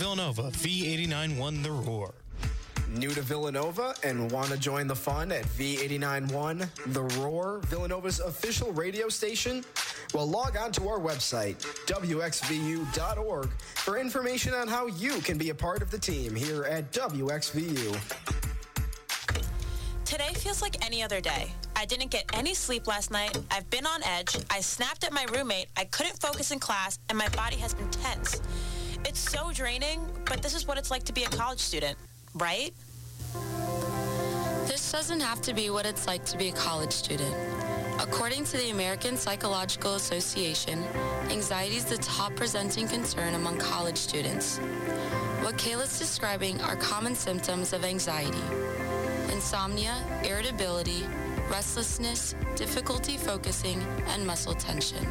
Villanova, V89.1 The Roar. New to Villanova and want to join the fun at V89.1 The Roar, Villanova's official radio station? Well, log on to our website, WXVU.org, for information on how you can be a part of the team here at WXVU. Today feels like any other day. I didn't get any sleep last night. I've been on edge. I snapped at my roommate. I couldn't focus in class, and my body has been tense. It's so draining, but this is what it's like to be a college student, right? This doesn't have to be what it's like to be a college student. According to the American Psychological Association, anxiety is the top presenting concern among college students. What Kayla's describing are common symptoms of anxiety. Insomnia, irritability, restlessness, difficulty focusing, and muscle tension.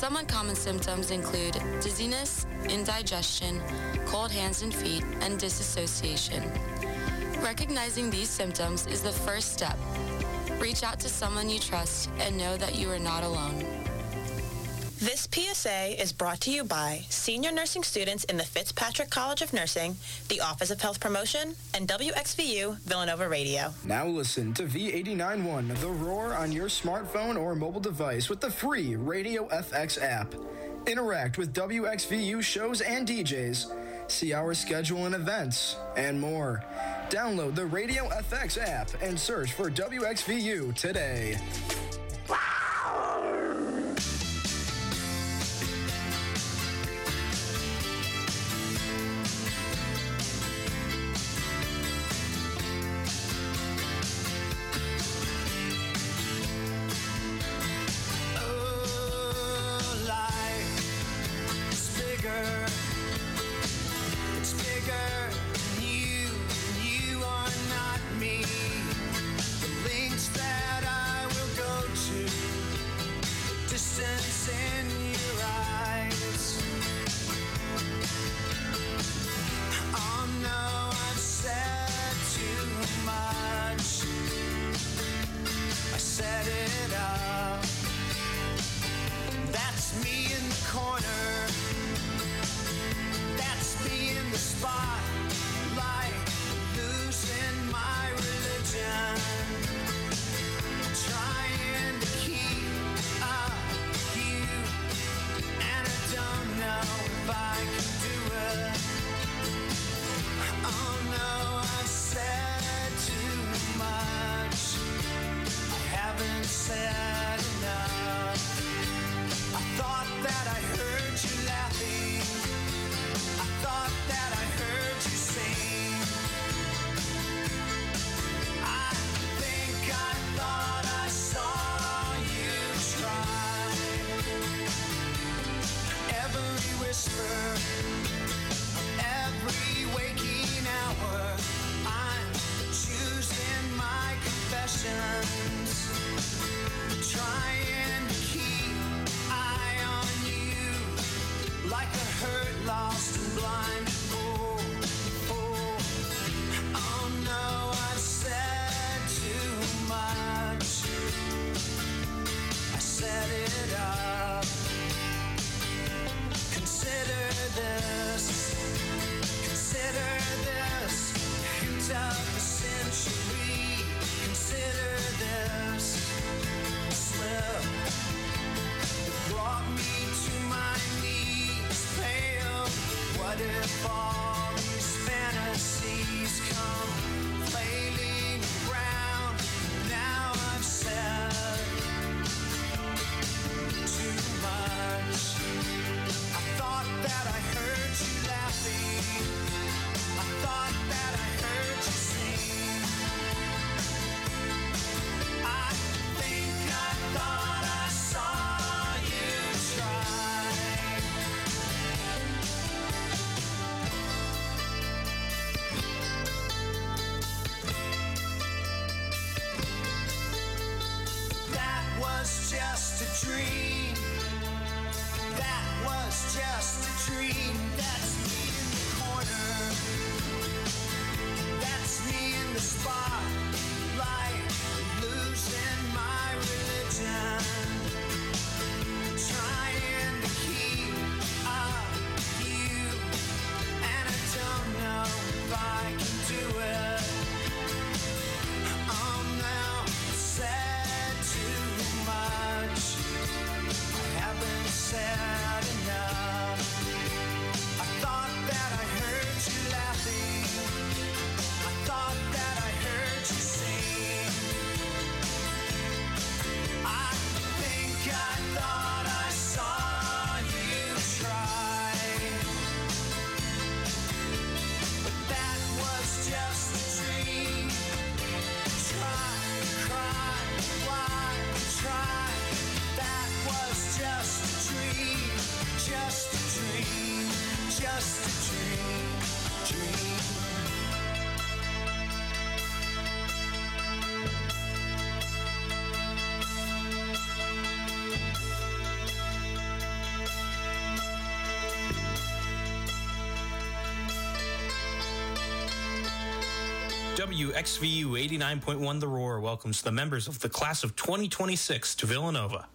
Some uncommon symptoms include dizziness, indigestion, cold hands and feet, and disassociation. Recognizing these symptoms is the first step. Reach out to someone you trust and know that you are not alone. This PSA is brought to you by senior nursing students in the Fitzpatrick College of Nursing, the Office of Health Promotion, and WXVU Villanova Radio. Now listen to V89.1 The Roar on your smartphone or mobile device with the free Radio FX app. Interact with WXVU shows and DJs. See our schedule and events, and more. Download the Radio FX app and search for WXVU today. just a dream, dream. WXVU 89.1 The Roar welcomes the members of the class of 2026 to Villanova.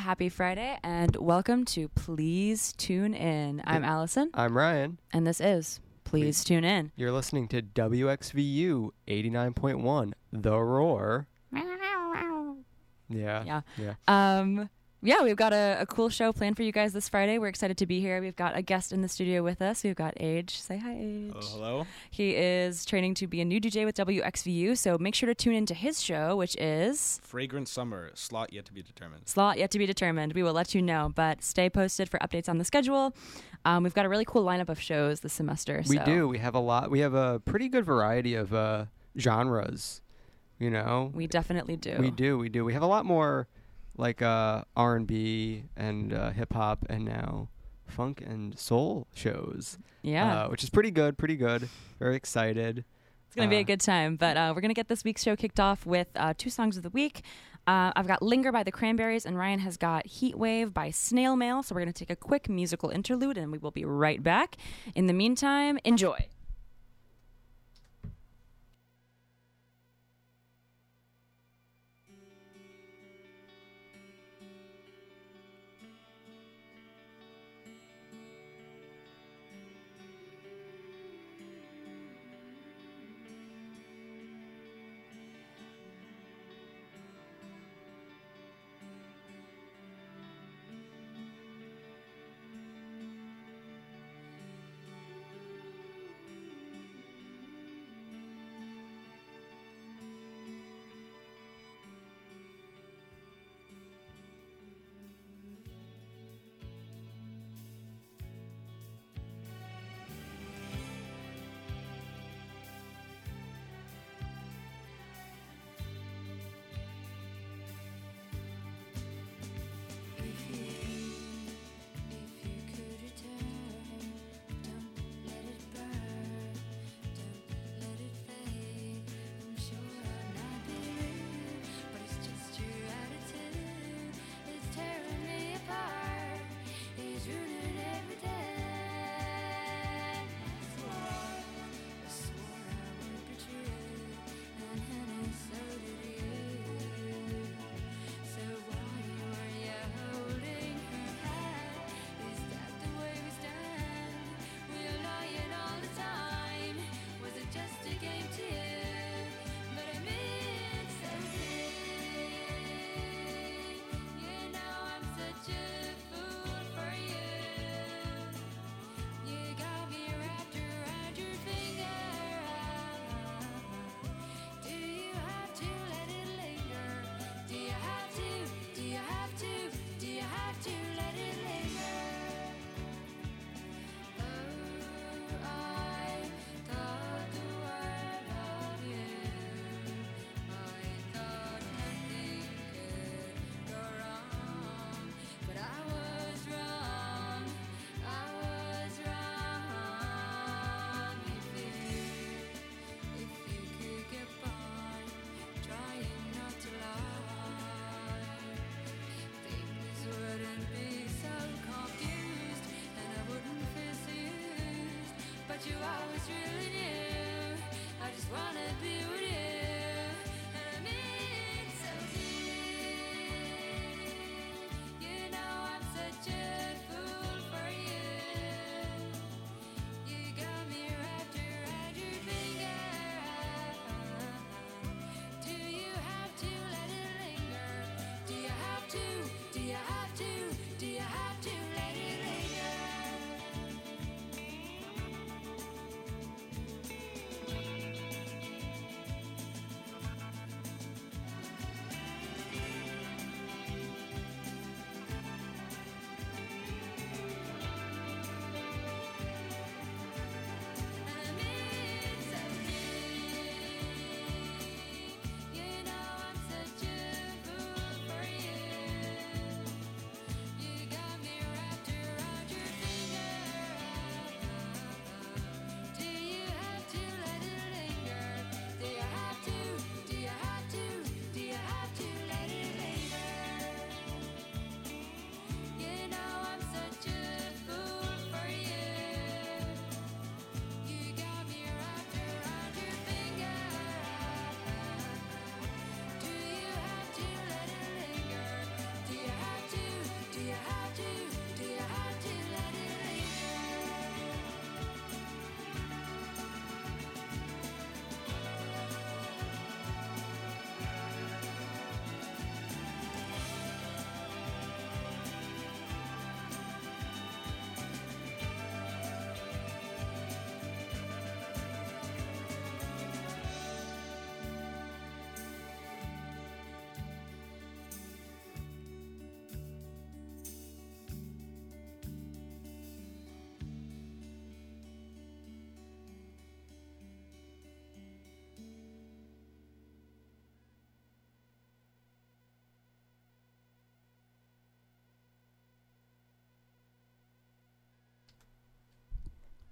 Happy Friday, and welcome to Please Tune In. I'm Allison, I'm Ryan. and this is Please Please. Tune In. You're listening to WXVU 89.1, The Roar. Yeah. Yeah. Yeah. Um, yeah, we've got a, a cool show planned for you guys this Friday. We're excited to be here. We've got a guest in the studio with us. We've got Age. Say hi, Age. Oh, hello. He is training to be a new DJ with WXVU, so make sure to tune into his show, which is Fragrant Summer, slot yet to be determined. slot yet to be determined. We will let you know, but stay posted for updates on the schedule. Um, we've got a really cool lineup of shows this semester. We so- do. We have a lot. We have a pretty good variety of uh, genres. You know, We definitely do. we do. We do. We have a lot more like uh, R&B and uh, hip hop and now funk and soul shows. Yeah. Uh, which is pretty good. Pretty good. Very excited. It's going to be a Uh, good time. But uh, we're going to get this week's show kicked off with uh, two songs of the week. Uh, I've got Linger by the Cranberries, and Ryan has got Heat Wave by Snail Mail. So we're going to take a quick musical interlude, and we will be right back. In the meantime, enjoy.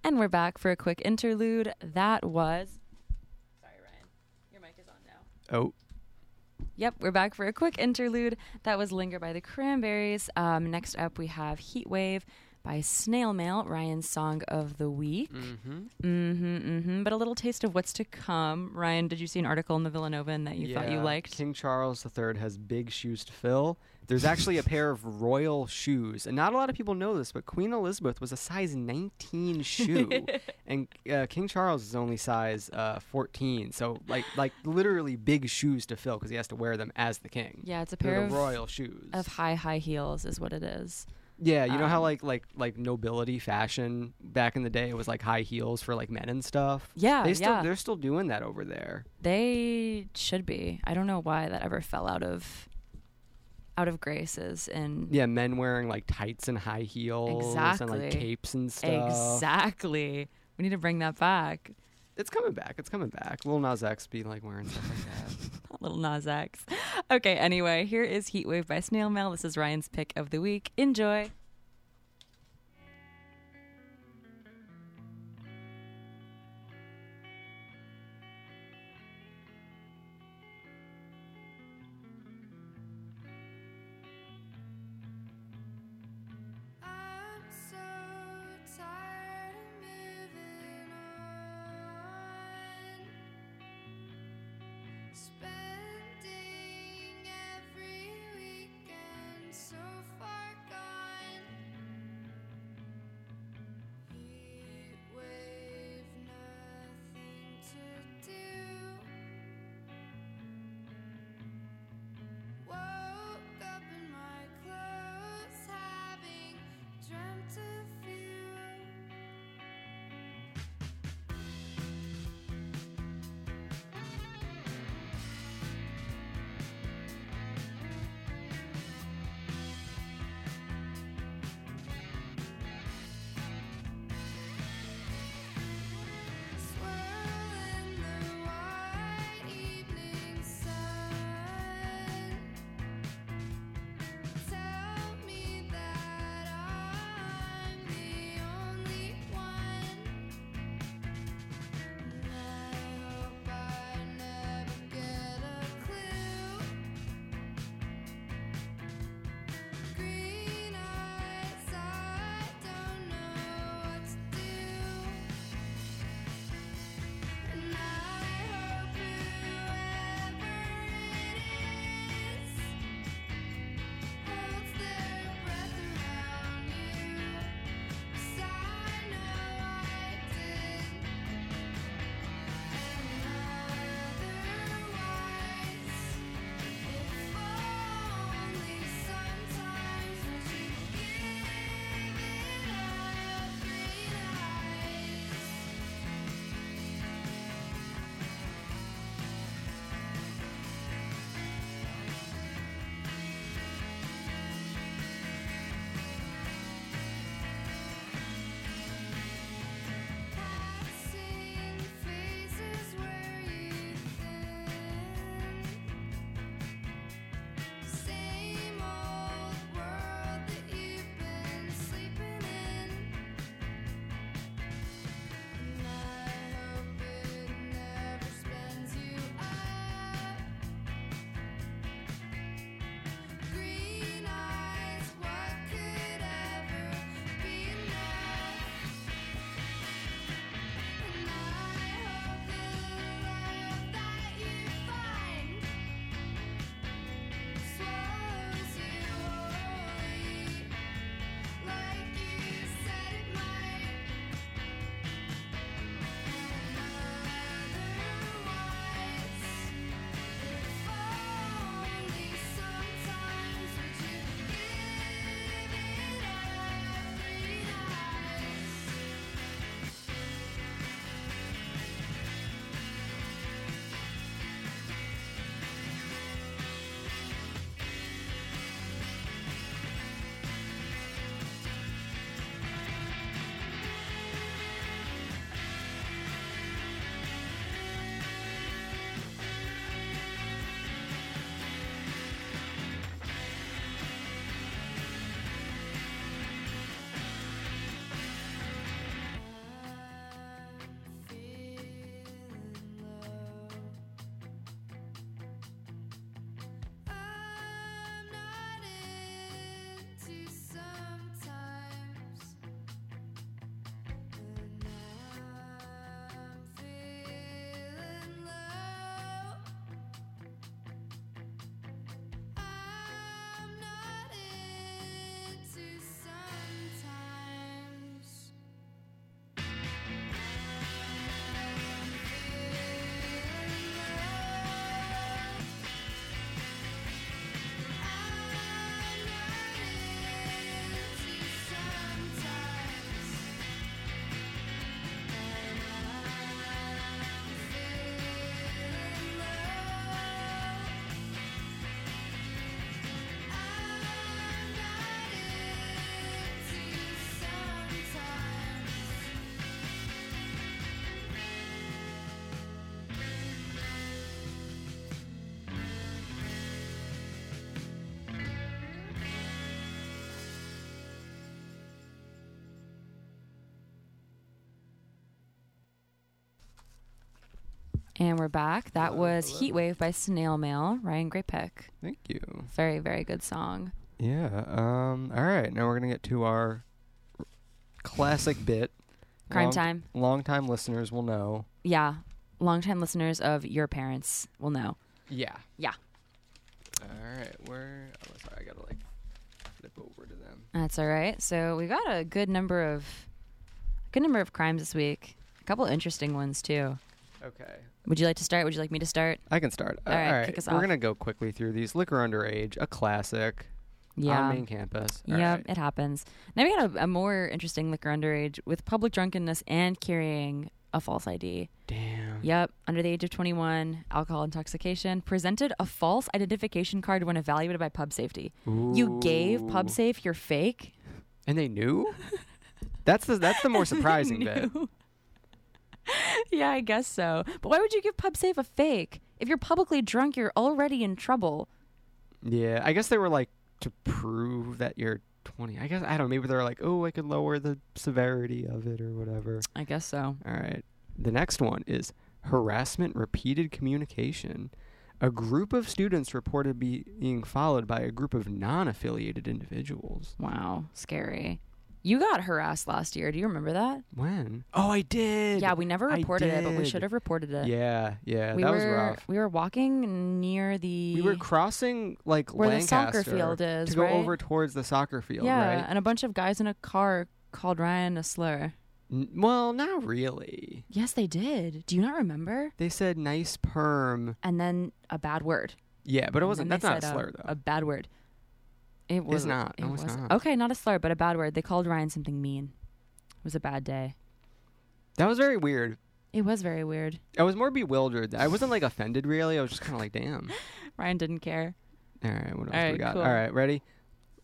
And we're back for a quick interlude. That was. Sorry, Ryan. Your mic is on now. Oh, Yep, we're back for a quick interlude. That was Linger by the Cranberries. Um, next up, we have Heat Wave by Snail Mail, Ryan's song of the week. mm-hmm. Mm-hmm, mm-hmm. But a little taste of what's to come. Ryan, did you see an article in the Villanovan that you thought you liked? King Charles III has big shoes to fill. There's actually a pair of royal shoes, and not a lot of people know this, but Queen Elizabeth was a size 19 shoe, and uh, King Charles is only size uh, 14. So like like literally big shoes to fill because he has to wear them as the king. yeah, it's a pair of, royal shoes. of high, high heels, is what it is. Yeah, you know how um, like like like nobility fashion back in the day it was like high heels for like men and stuff. Yeah, they still yeah. they're still doing that over there. They should be. I don't know why that ever fell out of out of graces and Yeah, men wearing like tights and high heels and Exactly. like capes and stuff. exactly. We need to bring that back. It's coming back. It's coming back. Little Nas X be like wearing stuff like that. Little Nas X. Okay, anyway, here is Heatwave by Snail Mail. This is Ryan's pick of the week. Enjoy. And we're back. That was Heatwave by Snail Mail. Ryan, great pick. Thank you. Very, very good song. Yeah. Um. All right. Now we're gonna get to our classic bit. Crime Long- time. Long-time listeners will know. Yeah. Longtime listeners of your parents will know. Yeah. Yeah. All right. Where? Oh, sorry. I gotta like flip over to them. That's all right. So we got a good number of good number of crimes this week. A couple interesting ones too. Okay. Would you like to start? Would you like me to start? I can start. All right, kick us We're off. gonna go quickly through these. Liquor underage, a classic Yeah. on main campus. All yeah, right. it happens. Now we got a, a more interesting liquor underage with public drunkenness and carrying a false ID. Damn. Yep, under the age of 21, alcohol intoxication, presented a false identification card when evaluated by Pub Safety. You gave pub safe your fake? And they knew. that's the that's the more surprising bit. Yeah, I guess so. But why would you give PubSafe a fake? If you're publicly drunk, you're already in trouble. Yeah, I guess they were like to prove that you're 20. I guess I don't know. Maybe they're like, oh, I can lower the severity of it or whatever. I guess so. All right. The next one is harassment, repeated communication. A group of students reported be- being followed by a group of non-affiliated individuals. Wow, scary. You got harassed last year. Do you remember that? When? Oh, I did. Yeah, we never I reported it, but we did. should have reported it. Yeah, yeah, we that were was rough. we were walking near the We were crossing like Where the soccer field is, to go right? over towards the soccer field, yeah, right? and a bunch of guys in a car called Ryan a slur. N- well, not really. Yes, they did. Do you not remember? They said nice perm. And then a bad word. Yeah, but it wasn't. That's not a said slur though. A bad word. It was not. It was not. okay. Not a slur, but a bad word. They called Ryan something mean. It was a bad day. that was very weird. It was very weird. I was more bewildered. I wasn't like offended really. I was just kind of like, damn. Ryan didn't care. All right, what else All right, we got? cool. All right, ready?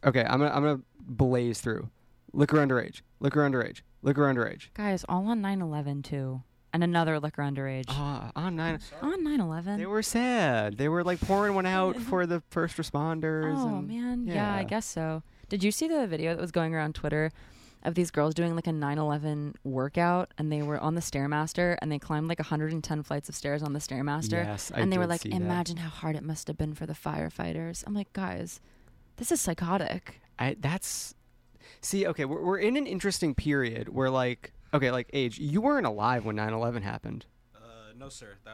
Okay, I'm gonna I'm gonna blaze through. Liquor underage. Liquor underage. Liquor underage. Guys, all on 9/11 too, and another liquor underage. Ah, on nine. on 9/11. They were sad. They were like pouring one out for the first responders. Oh and- man, yeah. I guess so. Did you see the video that was going around Twitter of these girls doing like a 9/11 workout and they were on the stairmaster and they climbed like 110 flights of stairs on the stairmaster Yes, I and they were like see that. imagine how hard it must have been for the firefighters. I'm like, guys, this is psychotic. I that's see okay we're, we're in an interesting period where like okay like age you weren't alive when 9-11 happened Uh, no, sir. That,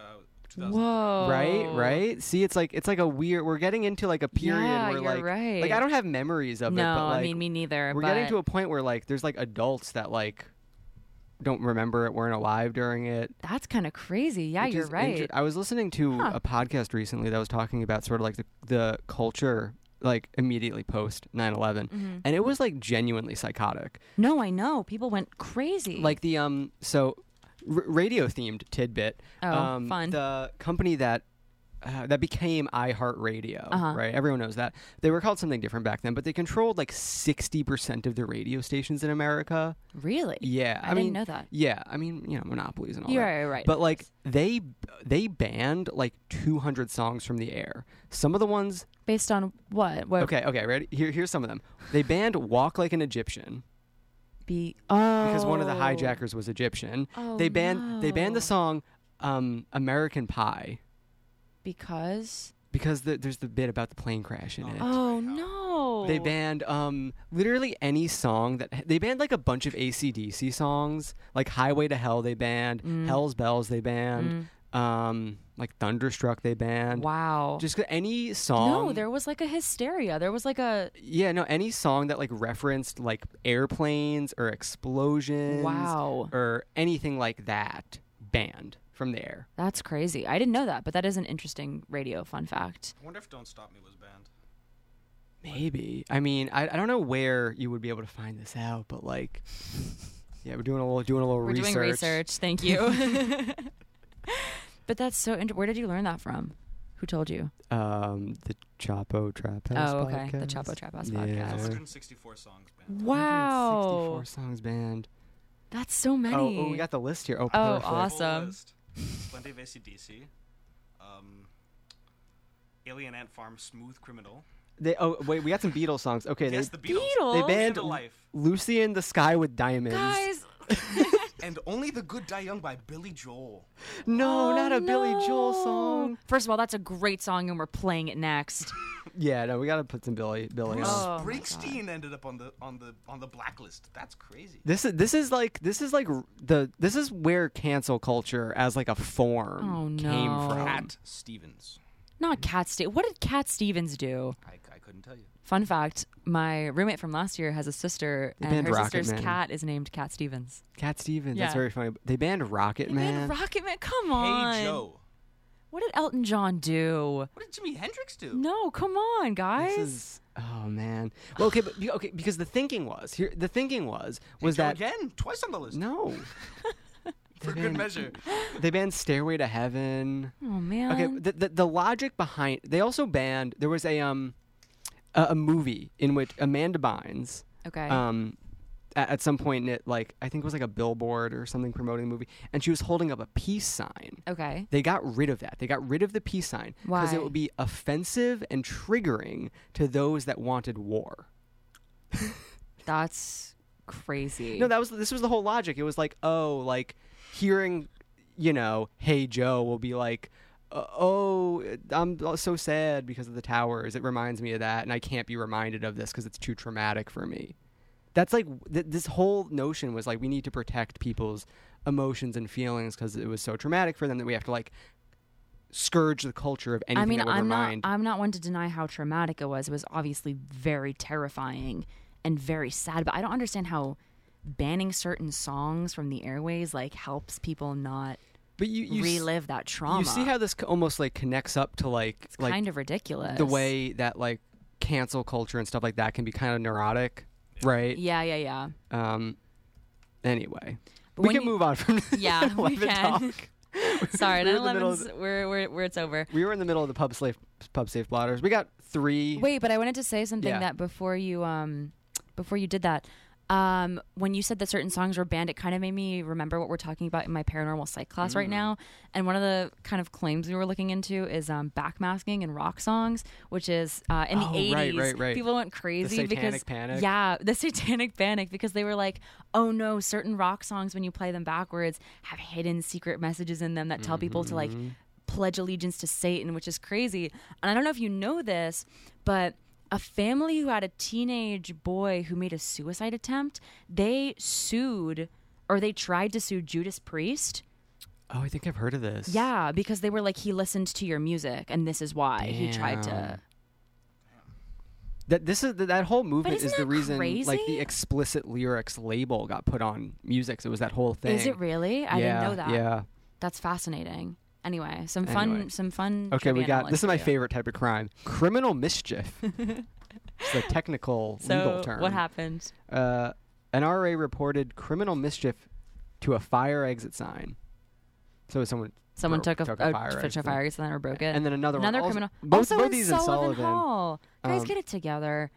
2000. Whoa. right right see it's like it's like a weird we're getting into like a period Yeah, where you're like right. like i don't have memories of no, it but like I mean me neither. we're but getting to a point where like there's like adults that like don't remember it weren't alive during it that's kind of crazy. Yeah, which you're right. inter- i was listening to Huh. a podcast recently that was talking about sort of like the, the culture like immediately post 9-11 Mm-hmm. and it was like genuinely psychotic no, I know. People went crazy. like the um so r- radio themed tidbit Oh, um fun. the company that uh, that became iHeartRadio, Uh-huh. right? Everyone knows that. They were called something different back then, but they controlled like 60% of the radio stations in America. really? Yeah, I, I, didn't mean, know that. Yeah, I mean, you know, monopolies and all You're that. right, right. But like they they banned like 200 songs from the air. Some of the ones Based on what? What Okay, okay, ready? Here here's some of them. They banned Walk Like an Egyptian. be? Oh, because one of the hijackers was Egyptian. Oh, they banned they banned the song um, "American Pie" because. because the, there's the bit about the plane crash in it. Oh no! They banned um, literally any song that they banned like a bunch of ACDC songs, like "Highway to Hell" they banned, Mm. "Hell's Bells" they banned, um, like "Thunderstruck" they banned. Wow. Just any song. no, there was like a hysteria. There was like a Yeah, no, any song that like referenced like airplanes or explosions. Wow. Or anything like that banned from the air. that's crazy. I didn't know that, but that is an interesting radio fun fact. I wonder if "Don't Stop Me" was banned. Maybe. I mean, I, I don't know where you would be able to find this out, but like, yeah, we're doing a little doing a little We're research. doing research. Thank you. but that's so. Inter- Where did you learn that from? Who told you? Um, the Chapo Trap House. Oh, okay, the podcast. Chapo Trap House Yeah. podcast. 164 songs banned. Wow, 64 songs banned. that's so many. Oh, oh, we got the list here. Oh, Oh, perfect. awesome. Full list. Plenty of ACDC. Um, Alien Ant Farm, Smooth Criminal. They, oh, wait, we got some Beatles songs. Okay, yes, they, the Beatles. Beatles? they banned Life. Lucy in the Sky with Diamonds. guys. and Only the Good Die Young by Billy Joel. No, Oh, not a Billy Joel song. First of all, that's a great song, and we're playing it next. Yeah, no, we gotta put some Billy Billy Bruce on. Oh my Springsteen ended up on the on the on the blacklist. That's crazy. This is this is like this is like the this is where cancel culture as like a form Oh, came no. from. Cat Stevens. Not Cat Stevens. What did Cat Stevens do? I, I couldn't tell you. Fun fact: My roommate from last year has a sister, They and her Rocket sister's Man. cat is named Cat Stevens. Cat Stevens. Yeah. That's very funny. They banned Rocket They Man. made Rocket Man. Come on. Hey Joe. What did Elton John do? What did Jimi Hendrix do? No, come on, guys. This is oh man. Well, okay, but okay, because the thinking was here. The thinking was Hey was Joe that again twice on the list no. for they good banned- measure. They banned Stairway to Heaven. oh man. Okay, the, the the logic behind they also banned there was a um a, a movie in which Amanda Bynes okay. um at, at some point in it like I think it was like a billboard or something promoting the movie and she was holding up a peace sign. okay. They got rid of that. They got rid of the peace sign because Why? it would be offensive and triggering to those that wanted war. That's crazy. No, that was this was the whole logic. It was like, oh, like hearing, you know, "Hey Joe" will be like, Uh, "Oh, I'm so sad because of the towers. It reminds me of that, and I can't be reminded of this because it's too traumatic for me." That's like th- this whole notion was like we need to protect people's emotions and feelings because it was so traumatic for them that we have to like scourge the culture of anything I mean, I'm remind. not. I'm not one to deny how traumatic it was. It was obviously very terrifying and very sad. But I don't understand how banning certain songs from the airways like helps people not but you, you s- relive that trauma. You see how this almost like connects up to like it's like kind of ridiculous. the way that like cancel culture and stuff like that can be kind of neurotic, right? Yeah, yeah, yeah. Um. Anyway, But we can you- move on from Yeah, we can. talk. Sorry, we were in the middle of 9/11's the- we're, we're, we're it's over. we were in the middle of the pub safe pub safe blotters. We got three. Wait, but I wanted to say something Yeah. that before you um before you did that. Um, when you said that certain songs were banned, it kind of made me remember what we're talking about in my paranormal psych class Mm. right now. And one of the kind of claims we were looking into is um, backmasking in rock songs, which is uh, in the Oh, 80s. right, right, right. People went crazy because Satanic Panic? yeah, the satanic panic because they were like, "Oh no, certain rock songs when you play them backwards have hidden secret messages in them that tell people to like Mm-hmm. pledge allegiance to Satan, which is crazy. And I don't know if you know this, but a family who had a teenage boy who made a suicide attempt, they sued or they tried to sue Judas Priest. Oh, I think I've heard of this. Yeah, because they were like, he listened to your music, and this is why he tried to. That this is that whole movement isn't the reason like the explicit lyrics label got put on music. So it was that whole thing. Is it really? I yeah, didn't know that. Yeah. That's fascinating. Anyway, some fun, Anyway. some fun. Okay, we trivia got knowledge this is for my you. favorite type of crime: criminal mischief. it's the technical So legal term. what happened? Uh, an RA reported criminal mischief to a fire exit sign. So someone Someone broke- took a, took a, fire a exit. fire exit and then broke it. and then another, Another one. Also- criminal. Both, also both in these in Sullivan, Sullivan. Hall. Guys, Um, get it together.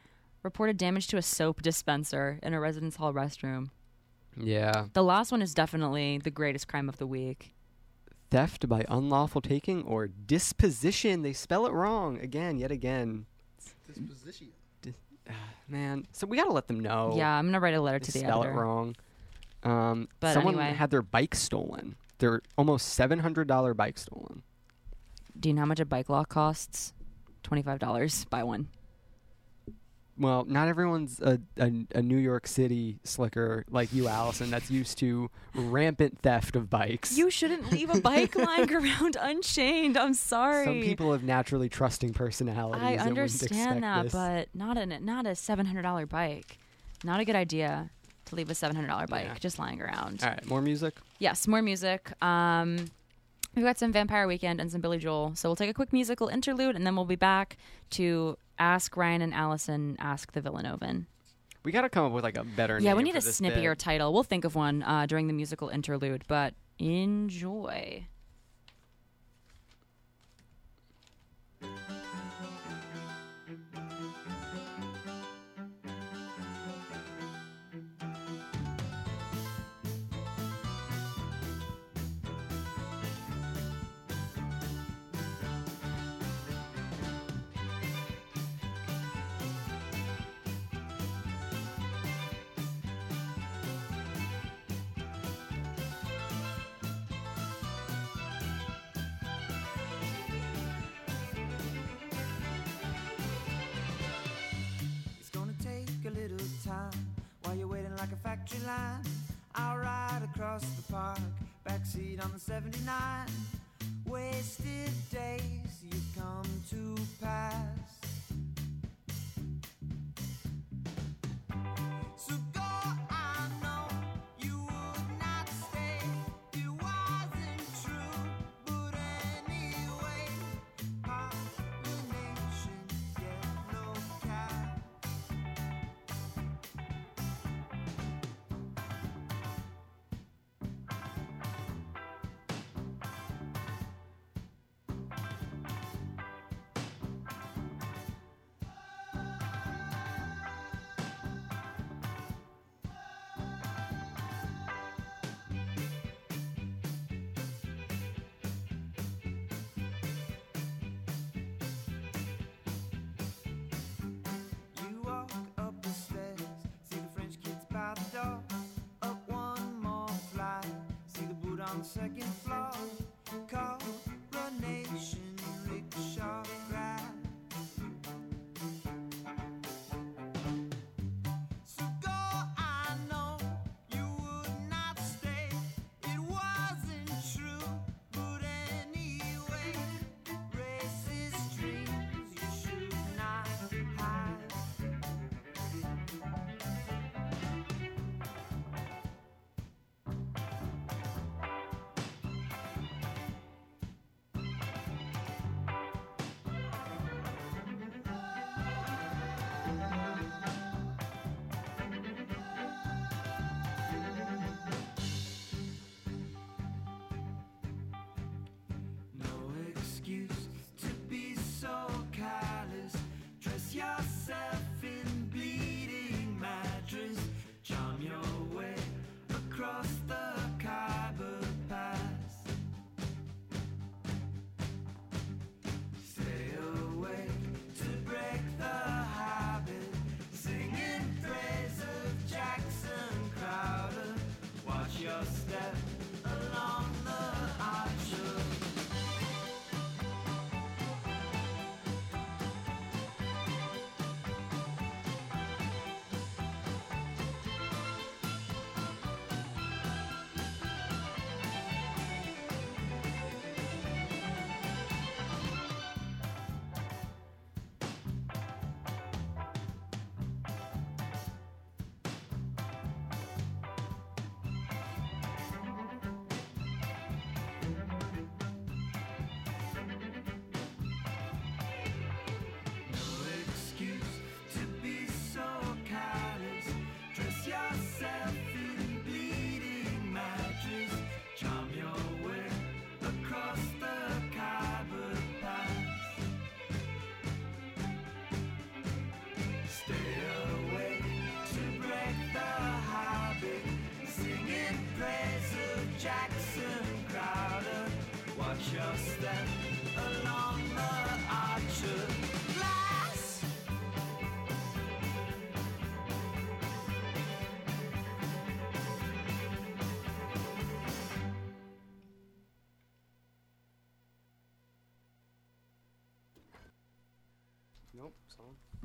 Reported damage to a soap dispenser in a residence hall restroom. Yeah, The last one is definitely the greatest crime of the week. Theft by unlawful taking or disposition. They spell it wrong again, yet again. Disposition. Man, so we gotta let them know. Yeah, I'm gonna write a letter to the spell editor. it wrong. Um, But someone anyway. had their bike stolen. Their almost seven hundred dollar bike stolen. Do you know how much a bike lock costs? Twenty-five dollars. Buy one. Well, not everyone's a, a, a New York City slicker like you, Allison, that's used to rampant theft of bikes. You shouldn't leave a bike lying around unchained. I'm sorry. Some people have naturally trusting personalities. I and wouldn't expect understand that, this. but not a not a seven hundred dollar bike. Not a good idea to leave a seven hundred dollar bike Yeah. just lying around. All right, more music. Yes, more music. Um, we've got some Vampire Weekend and some Billy Joel. So we'll take a quick musical interlude, and then we'll be back to ask Ryan and Allison ask the Villanovan. We got to come up with like a better name. Yeah, we need a snippier bit. title. We'll think of one uh, during the musical interlude, but enjoy. Across the park, backseat on the 79. Wasted days door. Up one more flight, see the boot on the second floor.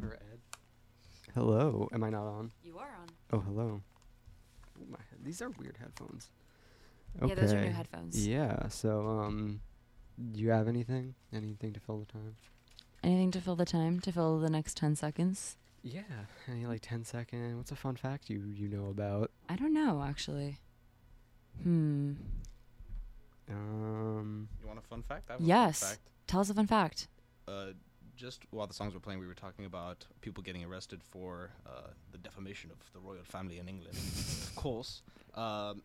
Or Ed. Hello. Am I not on? You are on. Oh, hello. Ooh, my head. These are weird headphones. Yeah, those are new headphones. Yeah. So, um, do you have anything? Anything to fill the time? Anything to fill the time, to fill the next 10 seconds? Yeah. Any like 10 second? What's a fun fact you you know about? I don't know, actually. Hmm. Um. You want a fun fact? I have a Yes. Fun fact. Tell us a fun fact. Uh, just while the songs were playing, we were talking about people getting arrested for uh, the defamation of the royal family in England. of course, um,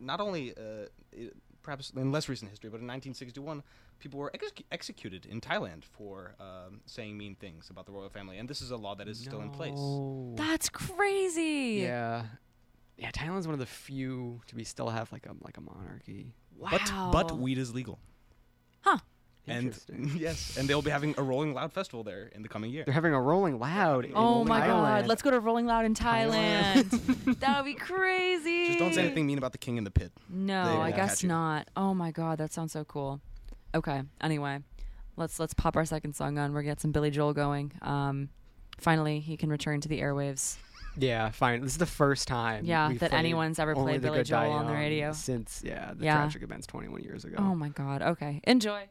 not only uh, i perhaps in less recent history, but in 1961, people were ex- executed in Thailand for um, saying mean things about the royal family, and this is a law that is still in place. That's crazy. Yeah. Yeah, Thailand's one of the few to be still have like a like a monarchy. Wow. But but weed is legal. And yes, and they'll be having a Rolling Loud festival there in the coming year. They're having a Rolling Loud. oh my Thailand. God! Let's go to Rolling Loud in Thailand. that would be crazy. Just don't say anything mean about the King in the Pit. No, they I guess not. Oh my God, that sounds so cool. Okay. Anyway, let's let's pop our second song on. We're get some Billy Joel going. Um, finally, he can return to the airwaves. Yeah, fine. This is the first time. Yeah, that anyone's ever played Billy Joel on the radio since yeah the yeah. tragic events 21 years ago. Oh my God. Okay, enjoy.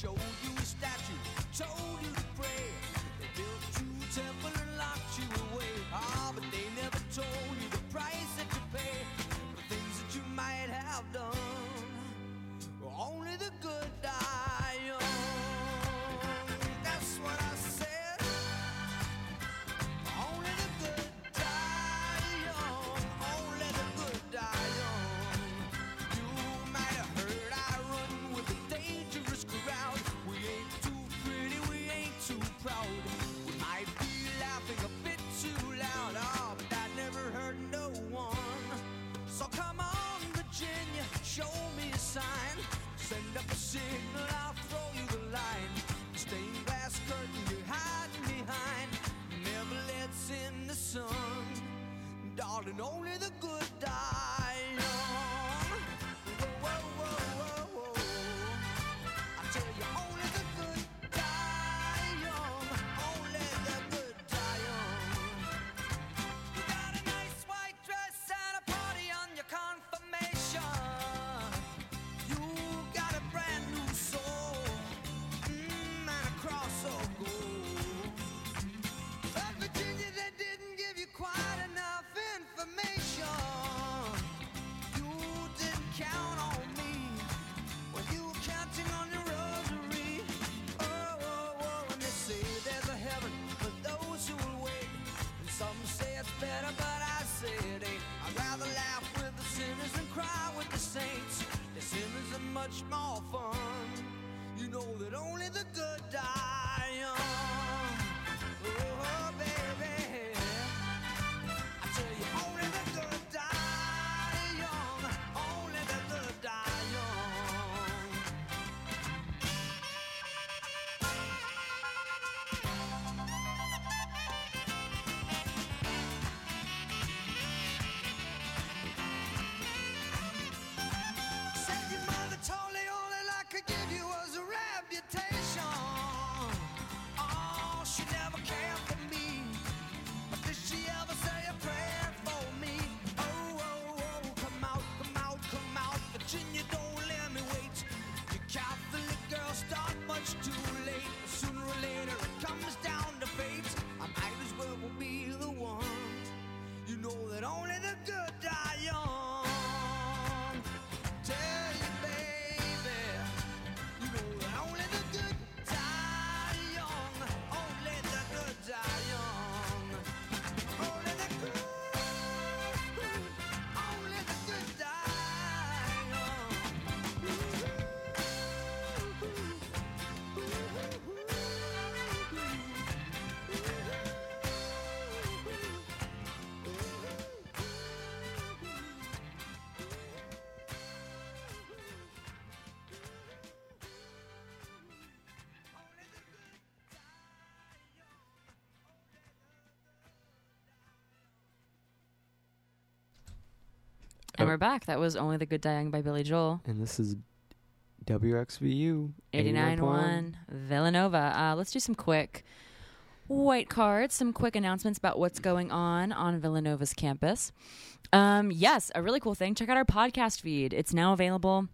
Show you a statue, only the And we're back. That was Only the Good Die Young by Billy Joel. And this is WXVU 89.1 Villanova. Uh, let's do some quick white cards, some quick announcements about what's going on on Villanova's campus. Um, yes, a really cool thing. Check out our podcast feed. It's now available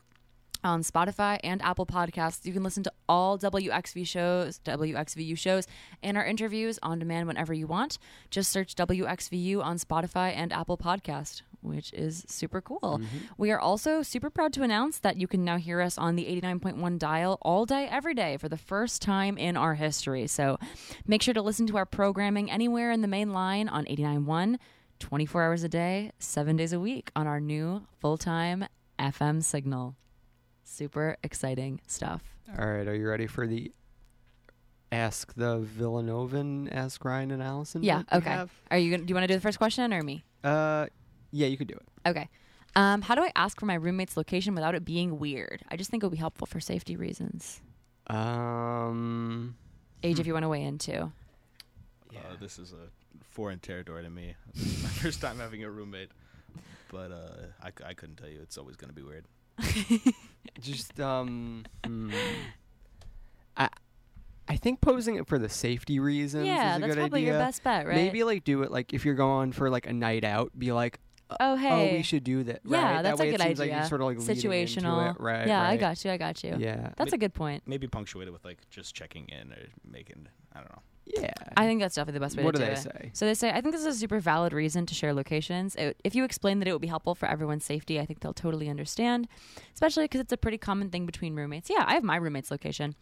on Spotify and Apple Podcasts. You can listen to all WXV shows, WXVU shows, and our interviews on demand whenever you want. Just search WXVU on Spotify and Apple Podcast which is super cool. Mm-hmm. We are also super proud to announce that you can now hear us on the 89.1 dial all day, every day for the first time in our history. So make sure to listen to our programming anywhere in the main line on 89.1, 24 hours a day, seven days a week on our new full time FM signal. Super exciting stuff. All right. Are you ready for the ask the Villanovan, ask Ryan and Allison? Yeah. Okay. Have? Are you gonna, do you want to do the first question or me? Uh, you could do it. Okay. Um, how do I ask for my roommate's location without it being weird? I just think it would be helpful for safety reasons. Um, Age, if you want to weigh in too. Uh, this is a foreign territory to me. This is my first time having a roommate, but uh, I, c- I couldn't tell you. It's always going to be weird. just um, hmm. I I think posing it for the safety reasons. Yeah, is a that's good probably idea. your best bet, right? Maybe like do it like if you're going for like a night out, be like, Oh, hey, oh, hey. we should do that. Yeah, right? that's that way a good it seems idea. Like you're sort of like Situational. it, right? Yeah, I got you. I got you. Yeah, That's a good point. Maybe punctuate it with like just checking in or making. I don't know. yeah. I think that's definitely the best way What to do do they it. say? So they say, I think this is a super valid reason to share locations. It, if you explain that it would be helpful for everyone's safety, I think they'll totally understand, especially because it's a pretty common thing between roommates. Yeah, I have my roommate's location.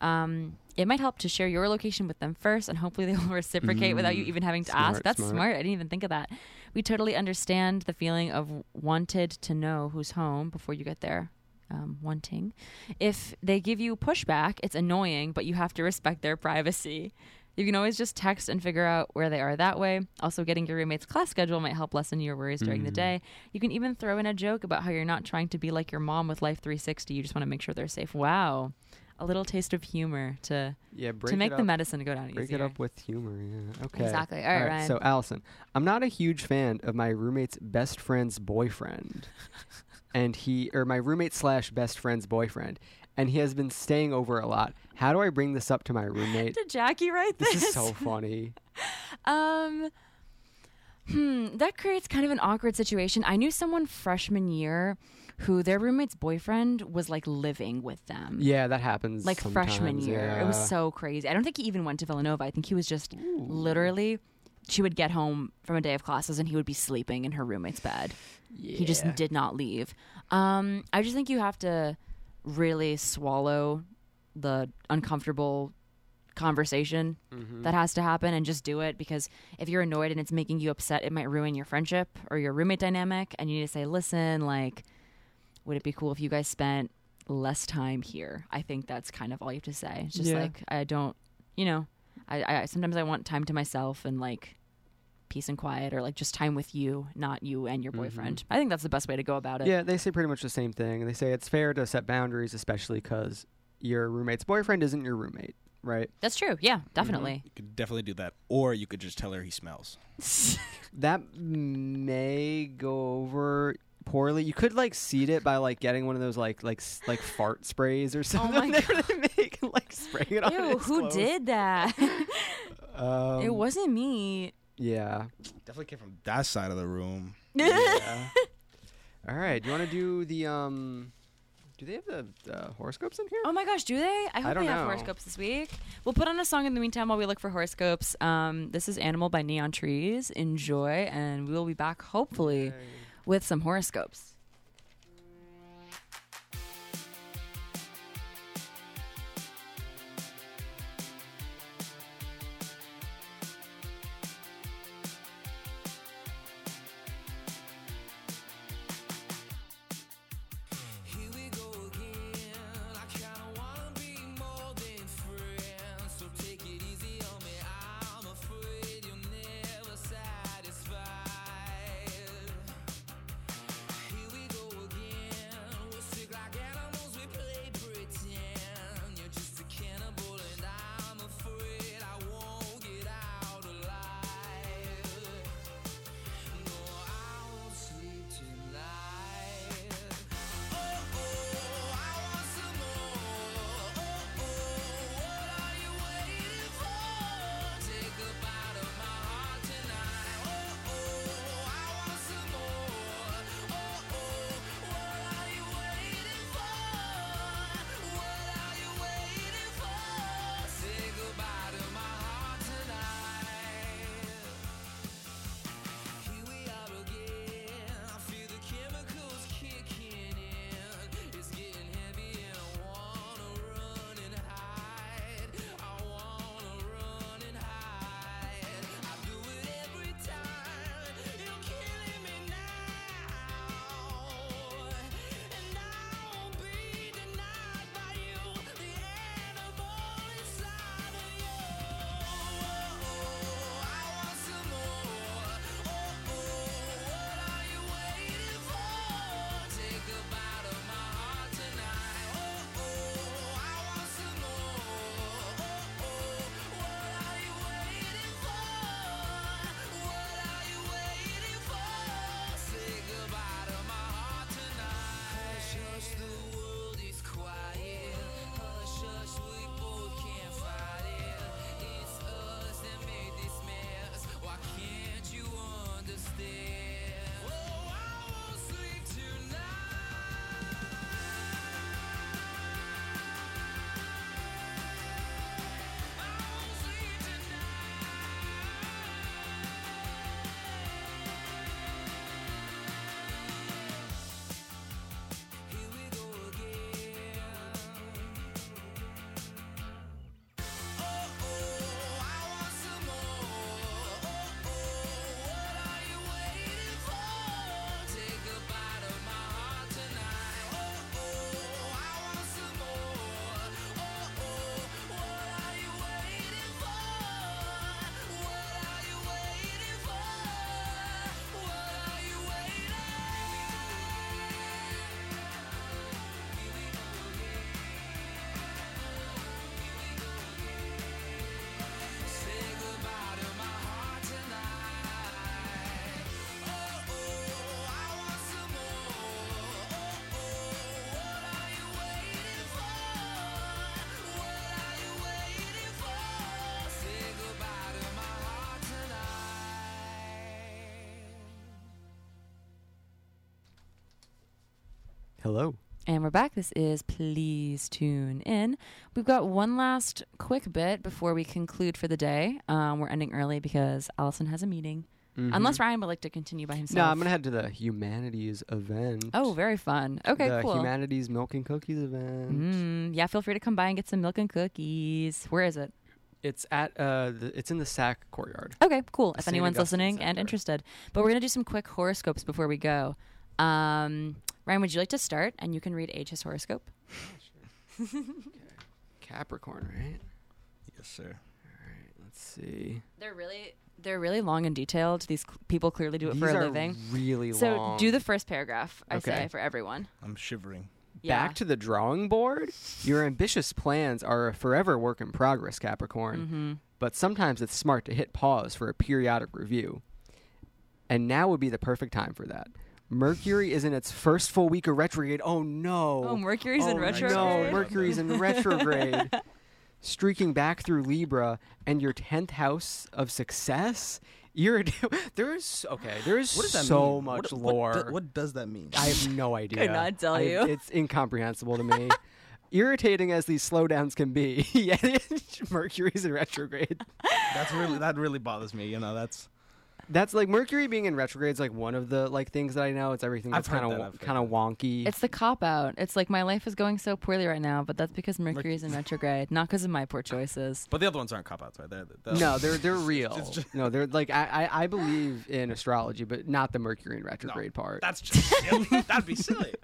Um, it might help to share your location with them first, and hopefully they will reciprocate without you Mm, even having to smart, ask. That's smart. smart. I didn't even think of that. We totally understand the feeling of wanted to know who's home before you get there. Um, wanting. If they give you pushback, it's annoying, but you have to respect their privacy. You can always just text and figure out where they are that way. Also, getting your roommate's class schedule might help lessen your worries during the Mm. day. You can even throw in a joke about how you're not trying to be like your mom with Life 360. You just want to make sure they're safe. Wow. A little taste of humor to Yeah, to make the medicine go down easier. Break easier. it up with humor. Yeah. Okay. Exactly. All right, Ryan. So, Allison, I'm not a huge fan of my roommate's best friend's boyfriend, and he or my roommate slash best friend's boyfriend, and he has been staying over a lot. How do I bring this up to my roommate? Did Jackie write this? this is so funny. Um, hmm, that creates kind of an awkward situation. I knew someone freshman year who their roommate's boyfriend was like living with them. Yeah, that happens. Like freshman year. It was so crazy. I don't think he even went to Villanova. I think he was just literally she would get home from a day of classes and he would be sleeping in her roommate's bed. He just did not leave. Um, I just think you have to really swallow the uncomfortable conversation Mhm. that has to happen and just do it because if you're annoyed and it's making you upset, it might ruin your friendship or your roommate dynamic. And you need to say, listen, like, would it be cool if you guys spent less time here? I think that's kind of all you have to say. It's just Yeah. like, I don't, you know, I, I sometimes I want time to myself and like peace and quiet or like just time with you, not you and your boyfriend. I think that's the best way to go about it. Mm-hmm. Yeah, they say pretty much the same thing. They say it's fair to set boundaries, especially because your roommate's boyfriend isn't your roommate, right? That's true. Yeah, definitely. You could definitely do that, or you could just tell her he smells. That may go over poorly. You could like seed it by like getting one of those like like like fart sprays or something. Oh my that they make and, like spraying it on Ew, who clothes. did that? Um, it wasn't me. Yeah. Definitely came from that side of the room. yeah. All right. Do you want to do the um? Do they have the, the horoscopes in here? Oh my gosh, do they? I hope don't we have know. horoscopes this week. We'll put on a song in the meantime while we look for horoscopes. Um, this is Animal by Neon Trees. Enjoy, and we will be back hopefully with some horoscopes. Hello. And we're back. This is Please Tune In. We've got one last quick bit before we conclude for the day. Um, we're ending early because Allison has a meeting. Unless Ryan would like to continue by himself. No, I'm gonna head to the humanities event. Oh, very fun. Okay, the cool. humanities milk and cookies event. Mm, yeah, feel free to come by and get some milk and cookies. Where is it? It's at uh, the, it's in the SAC courtyard. Okay, cool. If St. anyone's listening Center. and interested. But we're going to do some quick horoscopes before we go. Um, Ryan, would you like to start? And you can read Age his horoscope. Capricorn, right? Yes, sir. All right, let's see. They're really they're really long and detailed. These cl- people clearly do it These for a are living. really So long. do the first paragraph, I Okay. say, for everyone. I'm shivering. Yeah. Back to the drawing board. Your ambitious plans are a forever work in progress, Capricorn. Mm-hmm. But sometimes it's smart to hit pause for a periodic review. And now would be the perfect time for that. Mercury is in its first full week of retrograde. Oh no. Oh, Mercury's in Oh, retrograde. No, Mercury's in retrograde. Streaking back through Libra and your 10th house of success. You're there's okay, there's What does that so mean? much what, lore. What, what does that mean? I have no idea. Could not tell I- you. It's incomprehensible to me. Irritating as these slowdowns can be, yet Mercury's in retrograde. That's really that really bothers me. You know, that's That's like Mercury being in retrograde is like one of the like things that I know. It's everything I've that's heard kind that, of I've heard kind of wonky. It's the cop out. It's like my life is going so poorly right now, but that's because Mercury is in retrograde, not because of my poor choices. But the other ones aren't cop outs, right? They're, they're, no, they're they're real. it's just- no, they're like I, I I believe in astrology, but not the Mercury in retrograde part. That's just silly. That'd be silly.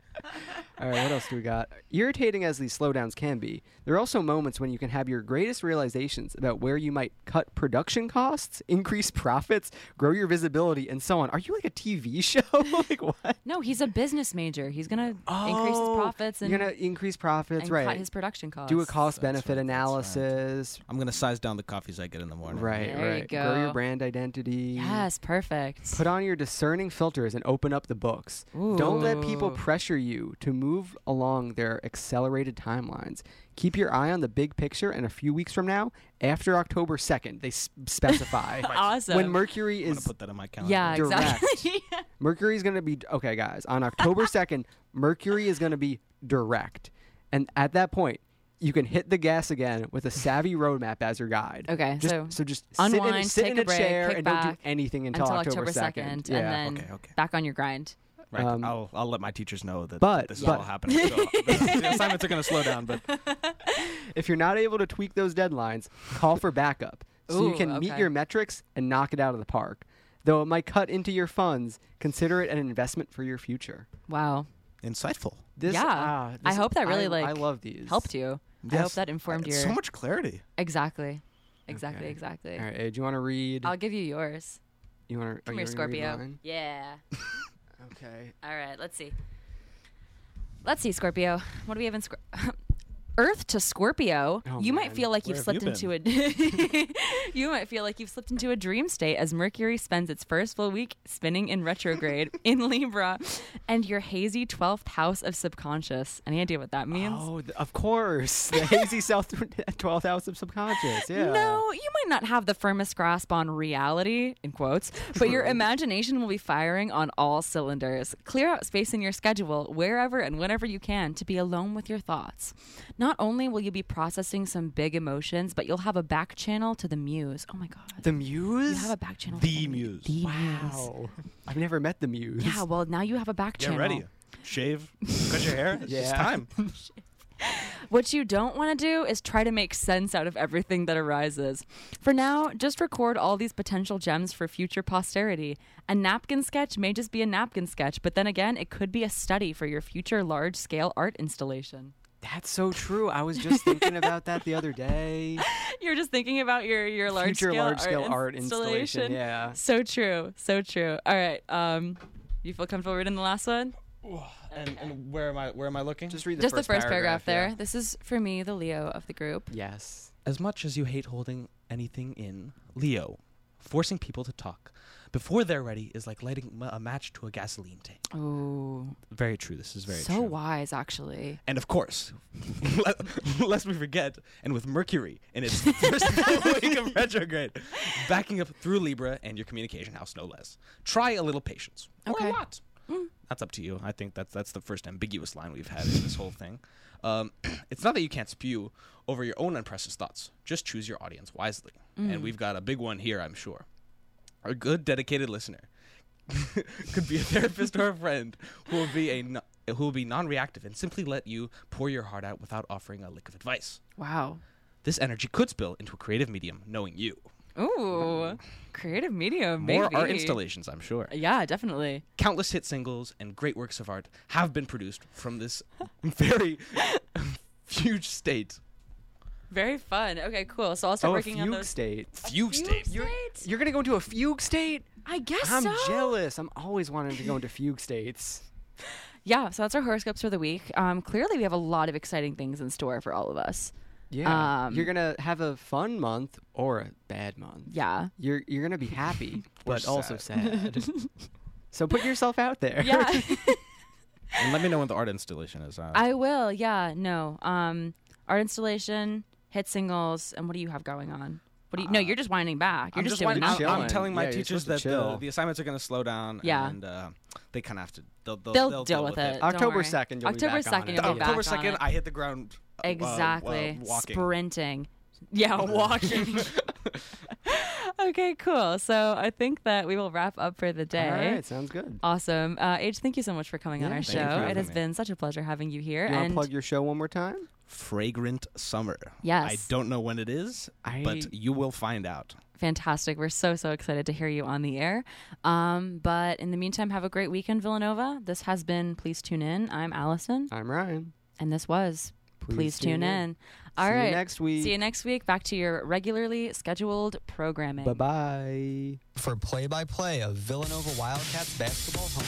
All right, what else do we got? Irritating as these slowdowns can be, there are also moments when you can have your greatest realizations about where you might cut production costs, increase profits, grow your visibility, and so on. Are you like a TV show? like what? No, he's a business major. He's gonna increase his Oh, profits and, You're gonna increase profits, and right? cut his production costs. Do a cost benefit right, that's right. analysis. I'm gonna size down the coffees I get in the morning. Right, There you right. Grow your brand identity. Yes, perfect. Put on your discerning filters and open up the books. Don't let people pressure you to move along their accelerated timelines. Keep your eye on the big picture, and a few weeks from now, after October 2nd, they s- specify awesome. when Mercury I'm gonna is. put that in my calendar. yeah, direct. exactly. Mercury is going to be. Okay, guys, on October 2nd, Mercury is going to be direct. And at that point, you can hit the gas again with a savvy roadmap as your guide. Okay, just, so so just sit in, unwind, sit take in a a, break, chair kick and don't do back anything until, until October, October 2nd. 2nd, Yeah. and then Okay, okay. back on your grind. Right. Um, I'll I'll let my teachers know that, but- that this but- is all happening. So the, the assignments are gonna slow down, but If you're not able to tweak those deadlines, call for backup so you Ooh, can meet your metrics and knock it out of the park. Though it might cut into your funds, consider it an investment for your future. Wow, insightful. This, Yeah. ah, I hope that really, I, like, I love these. helped you. I hope that informed you. so much clarity. exactly, exactly, Okay. exactly. All right, hey, do you want to read? I'll give you yours. you want to? Come here, Scorpio. Yeah. Okay. All right, let's see. Let's see, Scorpio. What do we have in Scor- Earth to Scorpio? Oh, you might feel like you've slipped you into a You might feel like you've slipped into a dream state as Mercury spends its first full week spinning in retrograde in Libra and your hazy 12th house of subconscious. Any idea what that means? Oh, th- of course. The hazy self 12th house of subconscious. Yeah. No, you might not have the firmest grasp on reality, in quotes, but your imagination will be firing on all cylinders. Clear out space in your schedule wherever and whenever you can to be alone with your thoughts. Not only will you be processing some big emotions, but you'll have a back channel to the muse. Oh my God. The muse? you have a back channel. to The muse. The muse. Wow. I've never met the muse. Yeah, well, now you have a back Get channel. ready. Shave. Cut your hair. It's Yeah. time. What you don't want to do is try to make sense out of everything that arises. For now, just record all these potential gems for future posterity. A napkin sketch may just be a napkin sketch, but then again, it could be a study for your future large scale art installation. That's so true. I was just thinking about that the other day. You're just thinking about your, your large Future scale large scale art, art installation. installation. Yeah. So true. So true. All right. Um, you feel comfortable reading the last one? And, and where am I? Where am I looking? Just read the just first the first paragraph, there. yeah. This is for me, the Leo of the group. Yes. As much as you hate holding anything in, Leo, forcing people to talk before they're ready is like lighting ma- a match to a gasoline tank. Oh, Very true. This is very so true. wise, actually. And of course, lest we forget, and with Mercury in its first full week of retrograde, backing up through Libra and your communication house, no less. Try a little patience. Or Okay. a lot. That's up to you. I think that's that's the first ambiguous line we've had in this whole thing. Um, it's not that you can't spew over your own unprecious thoughts. Just choose your audience wisely. And we've got a big one here, I'm sure. A good, dedicated listener could be a therapist or a friend who will be a no- who will be non-reactive and simply let you pour your heart out without offering a lick of advice. Wow. This energy could spill into a creative medium, knowing you. Ooh, creative medium. More maybe. art installations, I'm sure. Yeah, definitely. Countless hit singles and great works of art have been produced from this very fugue state. Very fun. Okay, cool. So I'll start Oh, a working on fugue those. state. Fugue state. You're, You're gonna go into a fugue state? I guess I'm so. jealous. I'm always wanting to go into fugue states. Yeah, so that's our horoscopes for the week. Um, clearly, we have a lot of exciting things in store for all of us. Yeah, Um, you're gonna have a fun month or a bad month. Yeah. You're you're gonna be happy, Or but also sad. sad. so put yourself out there. Yeah. And let me know when the art installation is. Uh, I will. Yeah. No. Um, art installation, hit singles, and what do you have going on? What do you? no, you're just winding back. You're I'm just, just, doing winding- I'm. I'm telling my Yeah, you're teachers supposed that to the, chill. the assignments are going to slow down. Yeah. And uh, they kind of have to. They'll, they'll, They'll they'll deal with it. Don't October worry. 2nd, you'll be October back on 2nd, it. you'll be Yeah. back October on 2nd, it. I hit the ground. uh, uh, Exactly. walking. Sprinting. Yeah, walking. okay, cool. So I think that we will wrap up for the day. All right, sounds good. Awesome. Uh, H, thank you so much for coming on Yeah, our thank you show. for It having has me. been such a pleasure having you here. You want to and plug your show one more time? Fragrant summer. Yes. I don't know when it is, I- but you will find out. fantastic. We're so, so excited to hear you on the air. Um, but in the meantime, have a great weekend, Villanova. This has been Please Tune In. I'm Allison. I'm Ryan. And this was Please, Please Tune Tune In. In. All See you right. next week. See you next week. Back to your regularly scheduled programming. Bye bye. For play by play of Villanova Wildcats basketball home.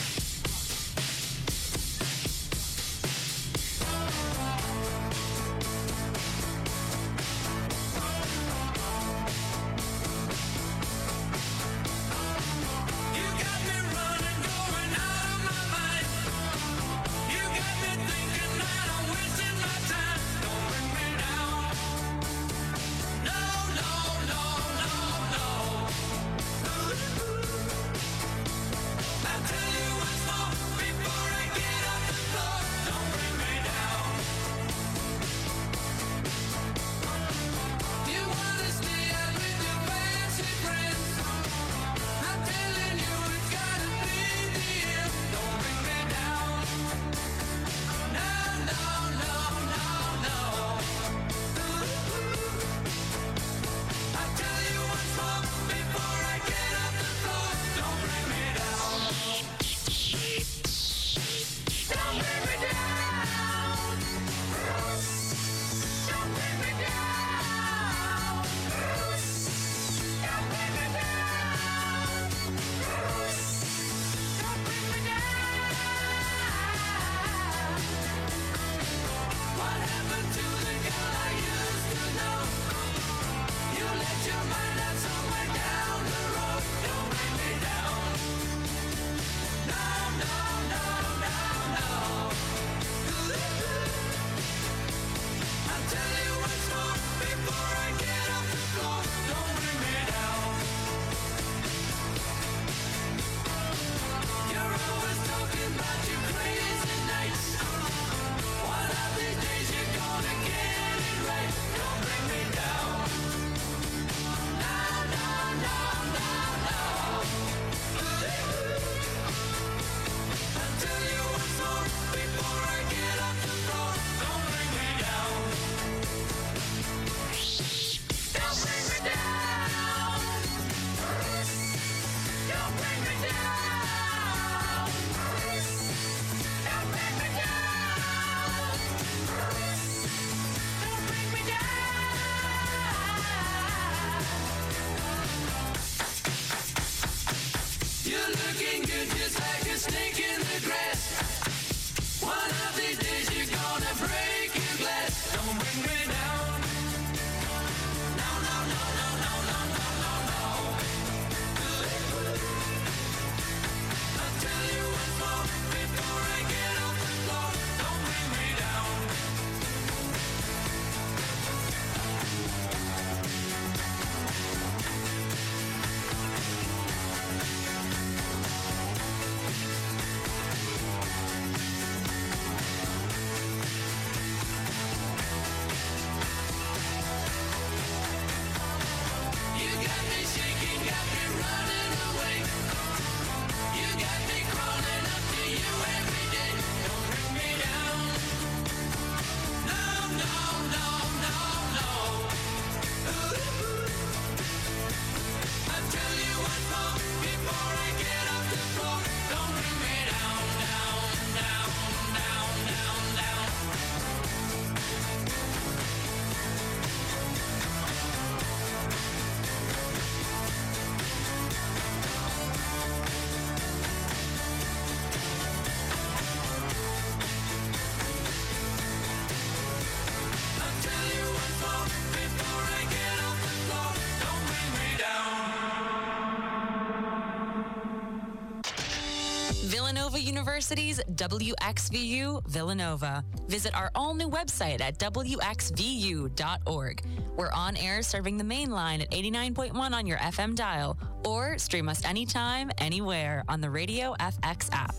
University's WXVU Villanova. Visit our all new website at WXVU.org. We're on air serving the main line at 89.1 on your FM dial, or stream us anytime, anywhere on the Radio FX app.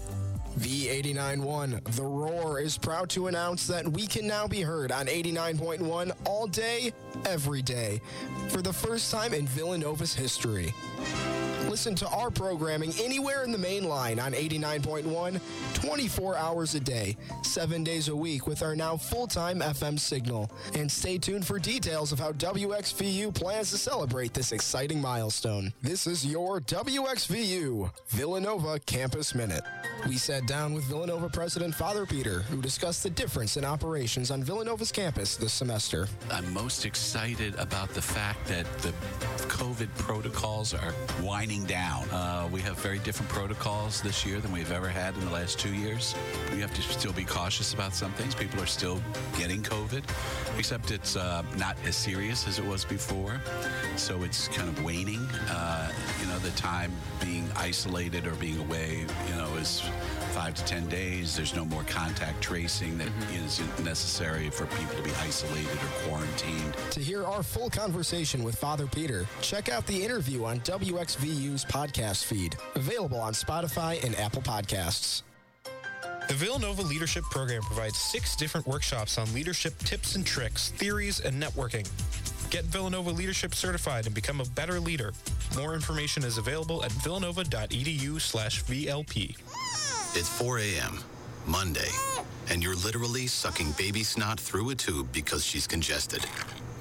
V89.1, The Roar, is proud to announce that we can now be heard on 89.1 all day, every day, for the first time in Villanova's history. Listen to our programming anywhere in the main line on 89.1, 24 hours a day, 7 days a week with our now full time FM signal. And stay tuned for details of how WXVU plans to celebrate this exciting milestone. This is your WXVU Villanova Campus Minute. We sat down with Villanova President Father Peter, who discussed the difference in operations on Villanova's campus this semester. I'm most excited about the fact that the COVID protocols are winding down. Uh, we have very different protocols this year than we've ever had in the last two years. We have to still be cautious about some things. People are still getting COVID, except it's uh, not as serious as it was before. So it's kind of waning. Uh, you know, the time being isolated or being away, you know, is five to 10 days. There's no more contact tracing that mm-hmm. is necessary for people to be isolated or quarantined. To hear our full conversation with Father Peter, check out the interview on WXVU's podcast feed, available on Spotify and Apple Podcasts. The Villanova Leadership Program provides six different workshops on leadership tips and tricks, theories, and networking. Get Villanova Leadership certified and become a better leader. More information is available at villanova.edu slash VLP. It's 4 a.m., Monday, and you're literally sucking baby snot through a tube because she's congested.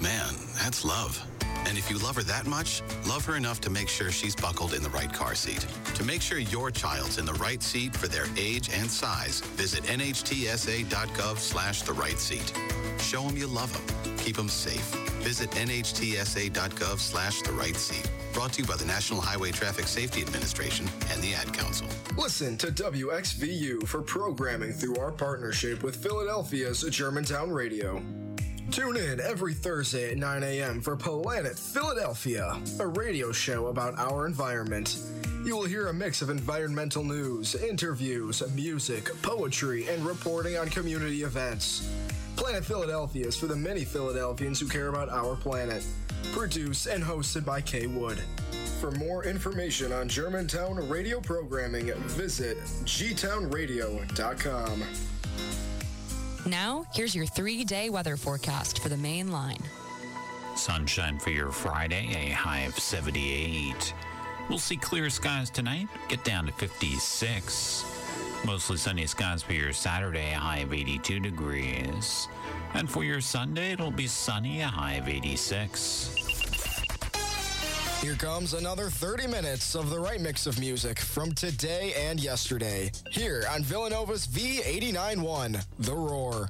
Man, that's love. And if you love her that much, love her enough to make sure she's buckled in the right car seat. To make sure your child's in the right seat for their age and size, visit nhtsa.gov slash the right seat. Show them you love them. Keep them safe. Visit nhtsa.gov slash the right seat. Brought to you by the National Highway Traffic Safety Administration and the Ad Council. Listen to WXVU for programming through our partnership with Philadelphia's Germantown Radio. Tune in every Thursday at 9 a.m. for Planet Philadelphia, a radio show about our environment. You will hear a mix of environmental news, interviews, music, poetry, and reporting on community events. Planet Philadelphia is for the many Philadelphians who care about our planet. Produced and hosted by Kay Wood. For more information on Germantown radio programming, visit gtownradio.com. Now, here's your three day weather forecast for the main line. Sunshine for your Friday, a high of 78. We'll see clear skies tonight, get down to 56. Mostly sunny skies for your Saturday, a high of 82 degrees. And for your Sunday, it'll be sunny, a high of 86. Here comes another 30 minutes of the right mix of music from today and yesterday. Here on Villanova's V89.1, The Roar.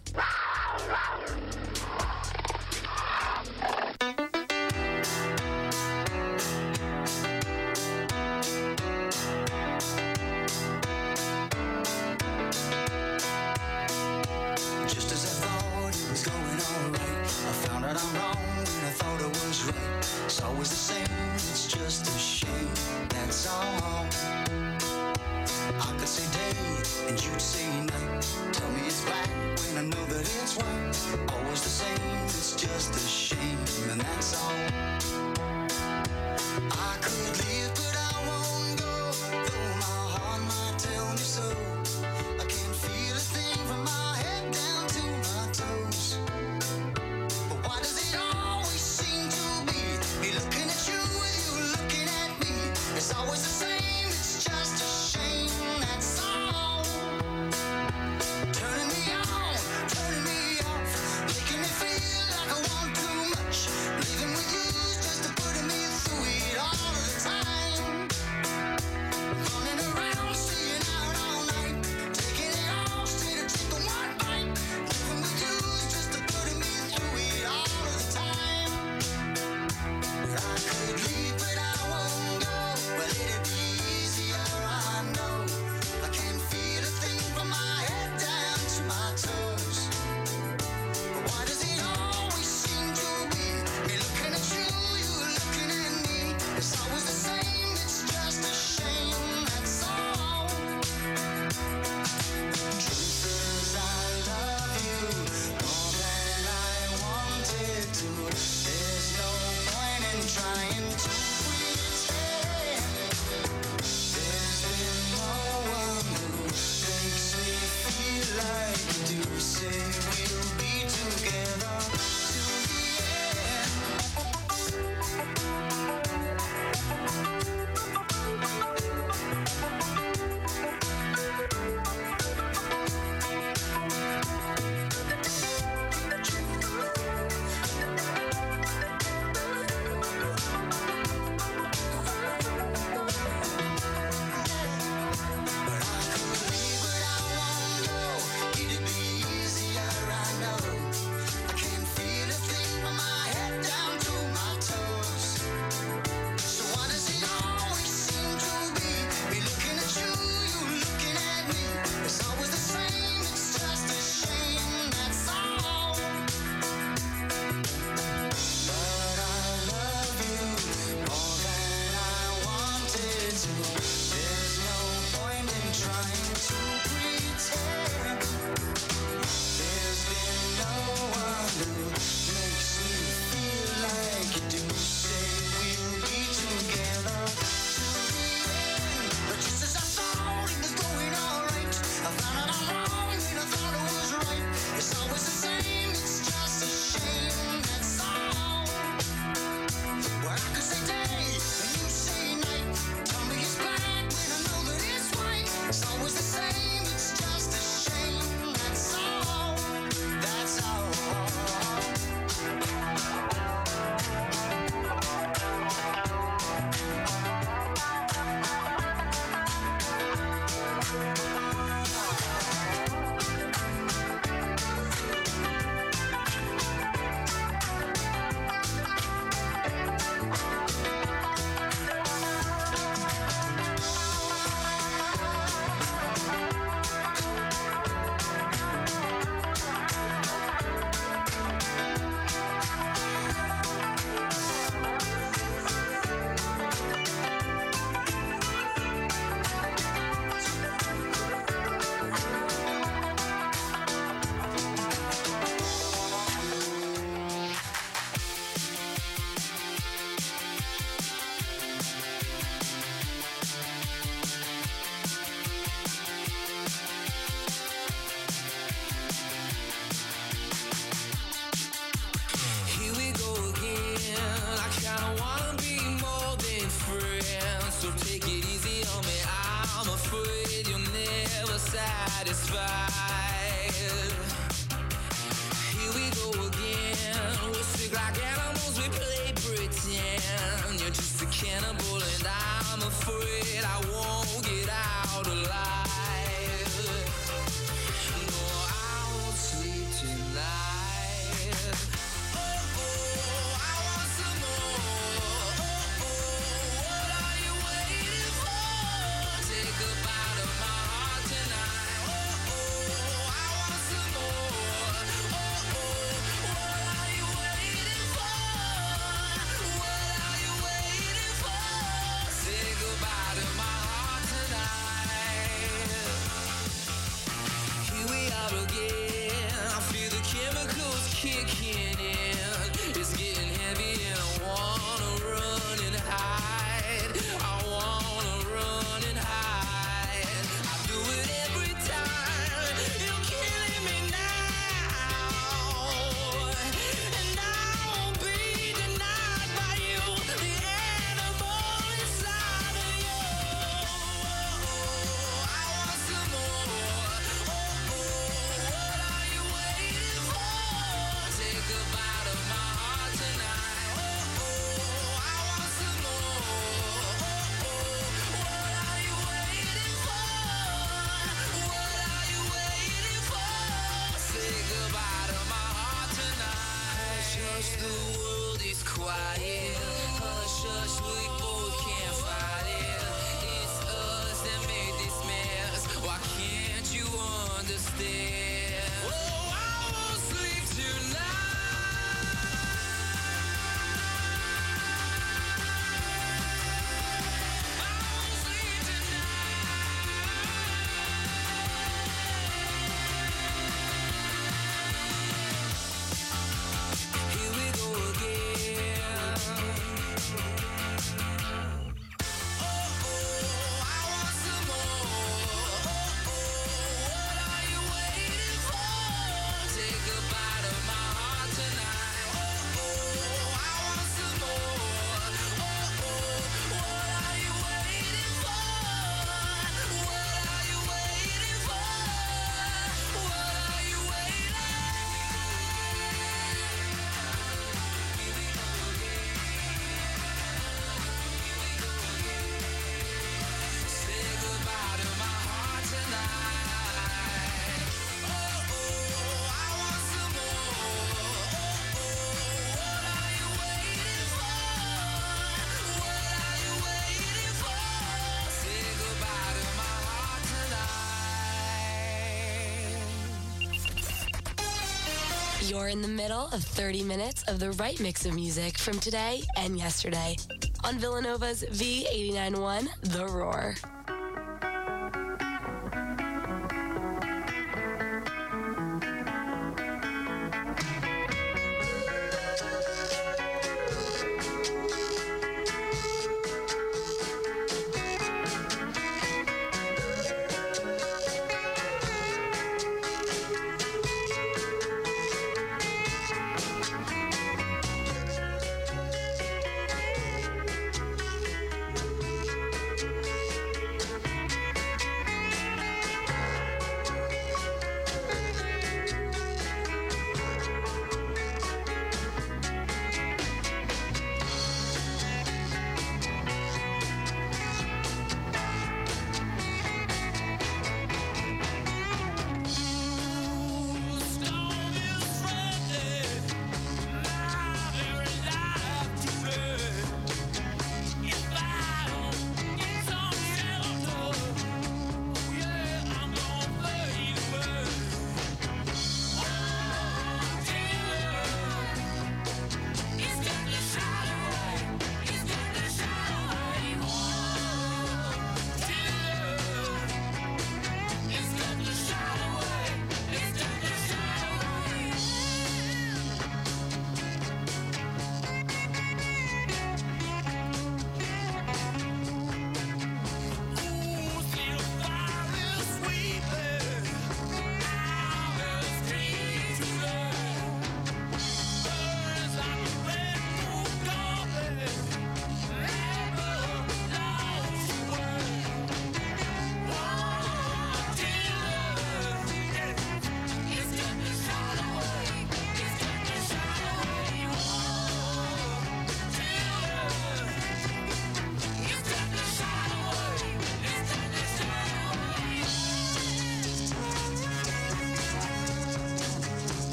There's always You're in the middle of 30 minutes of the right mix of music from today and yesterday on Villanova's V891 The Roar.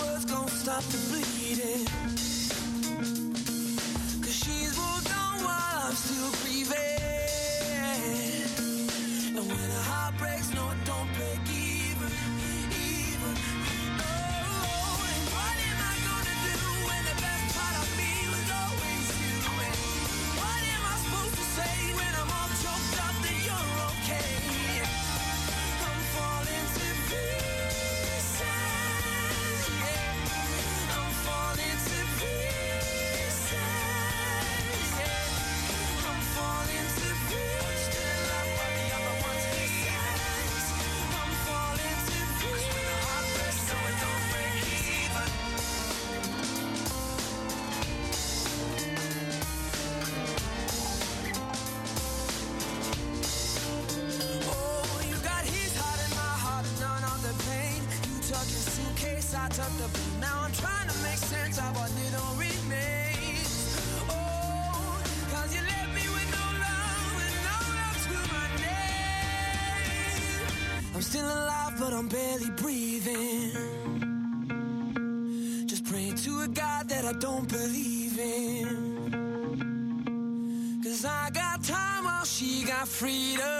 words gon' stop the bleeding. Cause she's moved on while I'm still grieving. And when a heart freedom.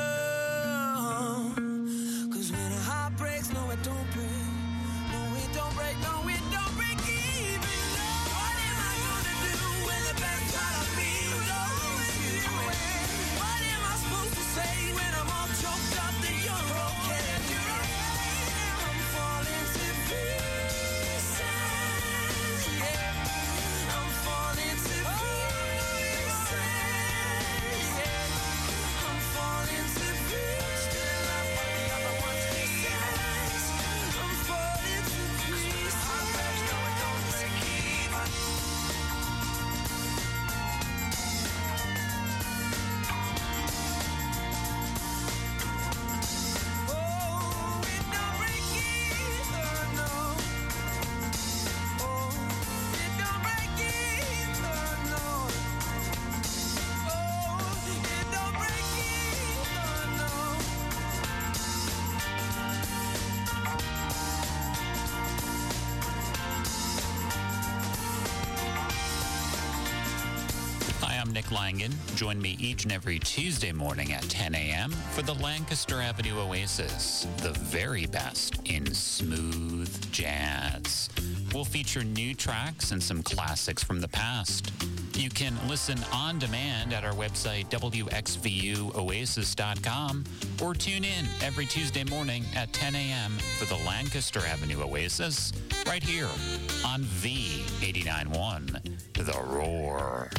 Langen. join me each and every Tuesday morning at 10 a.m. for the Lancaster Avenue Oasis, the very best in smooth jazz. We'll feature new tracks and some classics from the past. You can listen on demand at our website, wxvuoasis.com, or tune in every Tuesday morning at 10 a.m. for the Lancaster Avenue Oasis right here on V891, The Roar.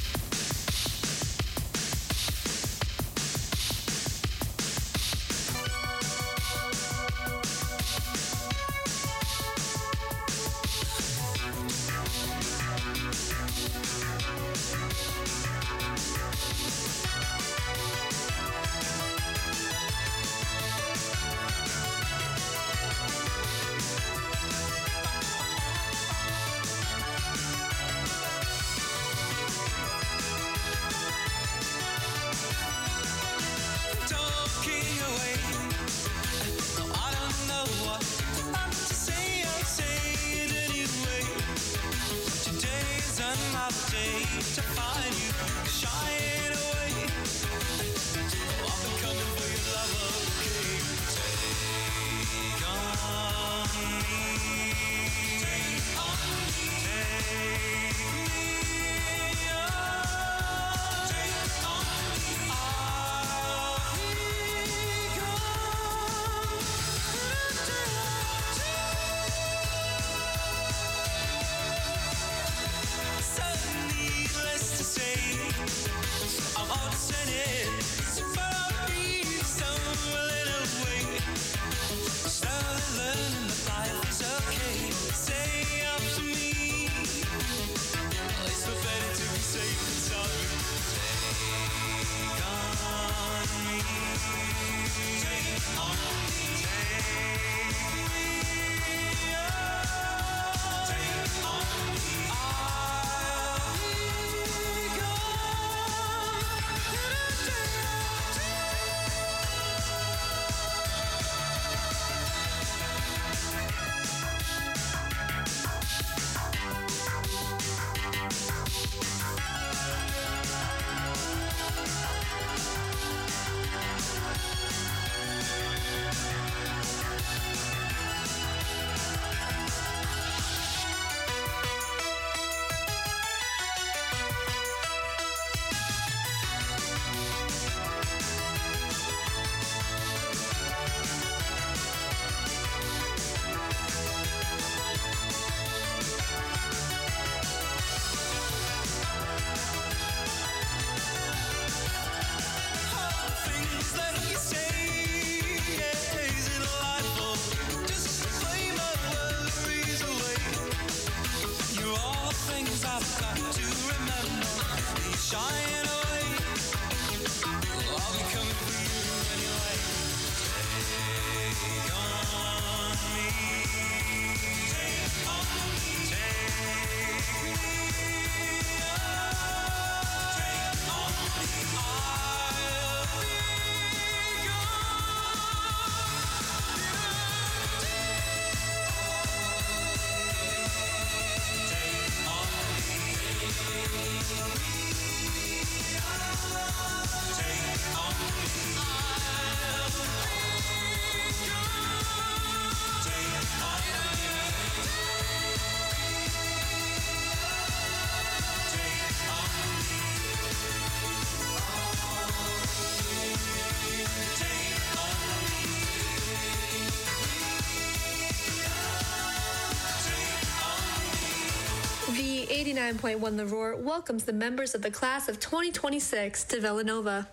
9.1. The Roar welcomes the members of the class of 2026 to Villanova.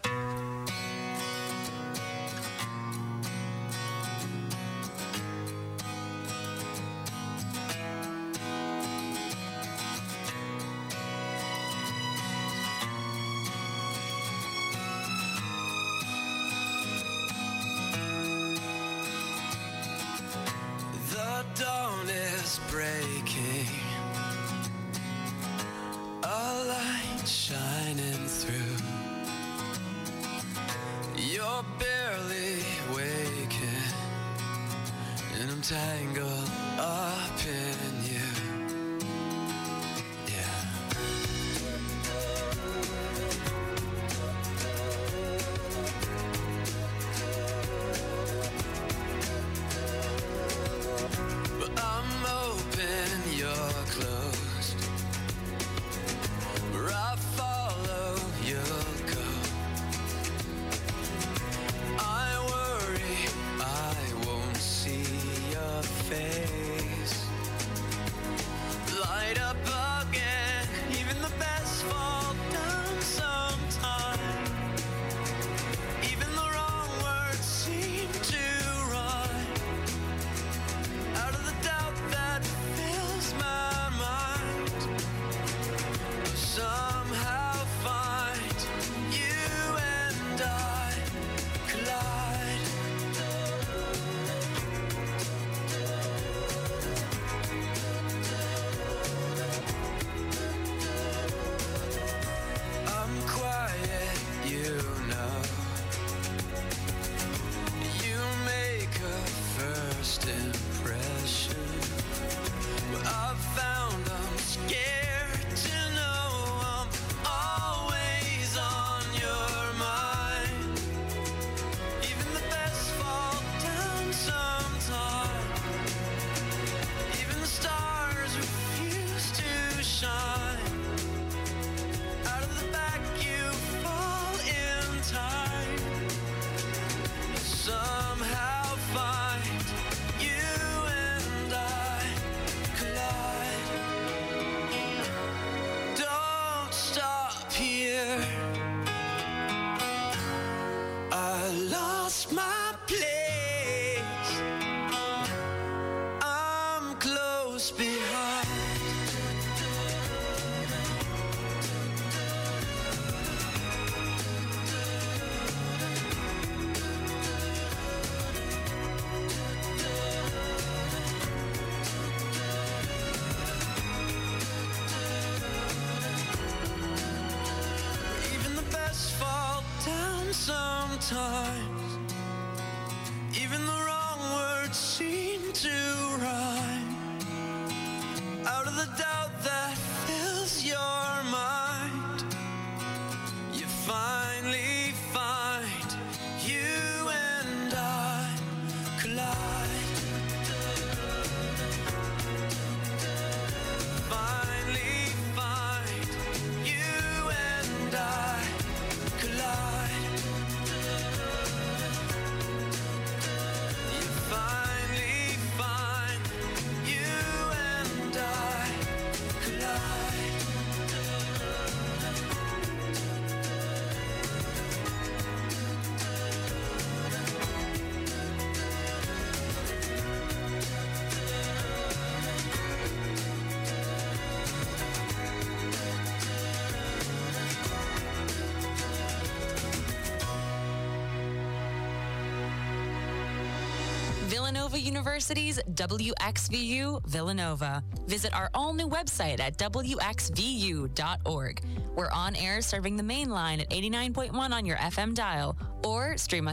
University's WXVU Villanova. Visit our all new website at WXVU.org. We're on air serving the main line at 89.1 on your FM dial or stream us.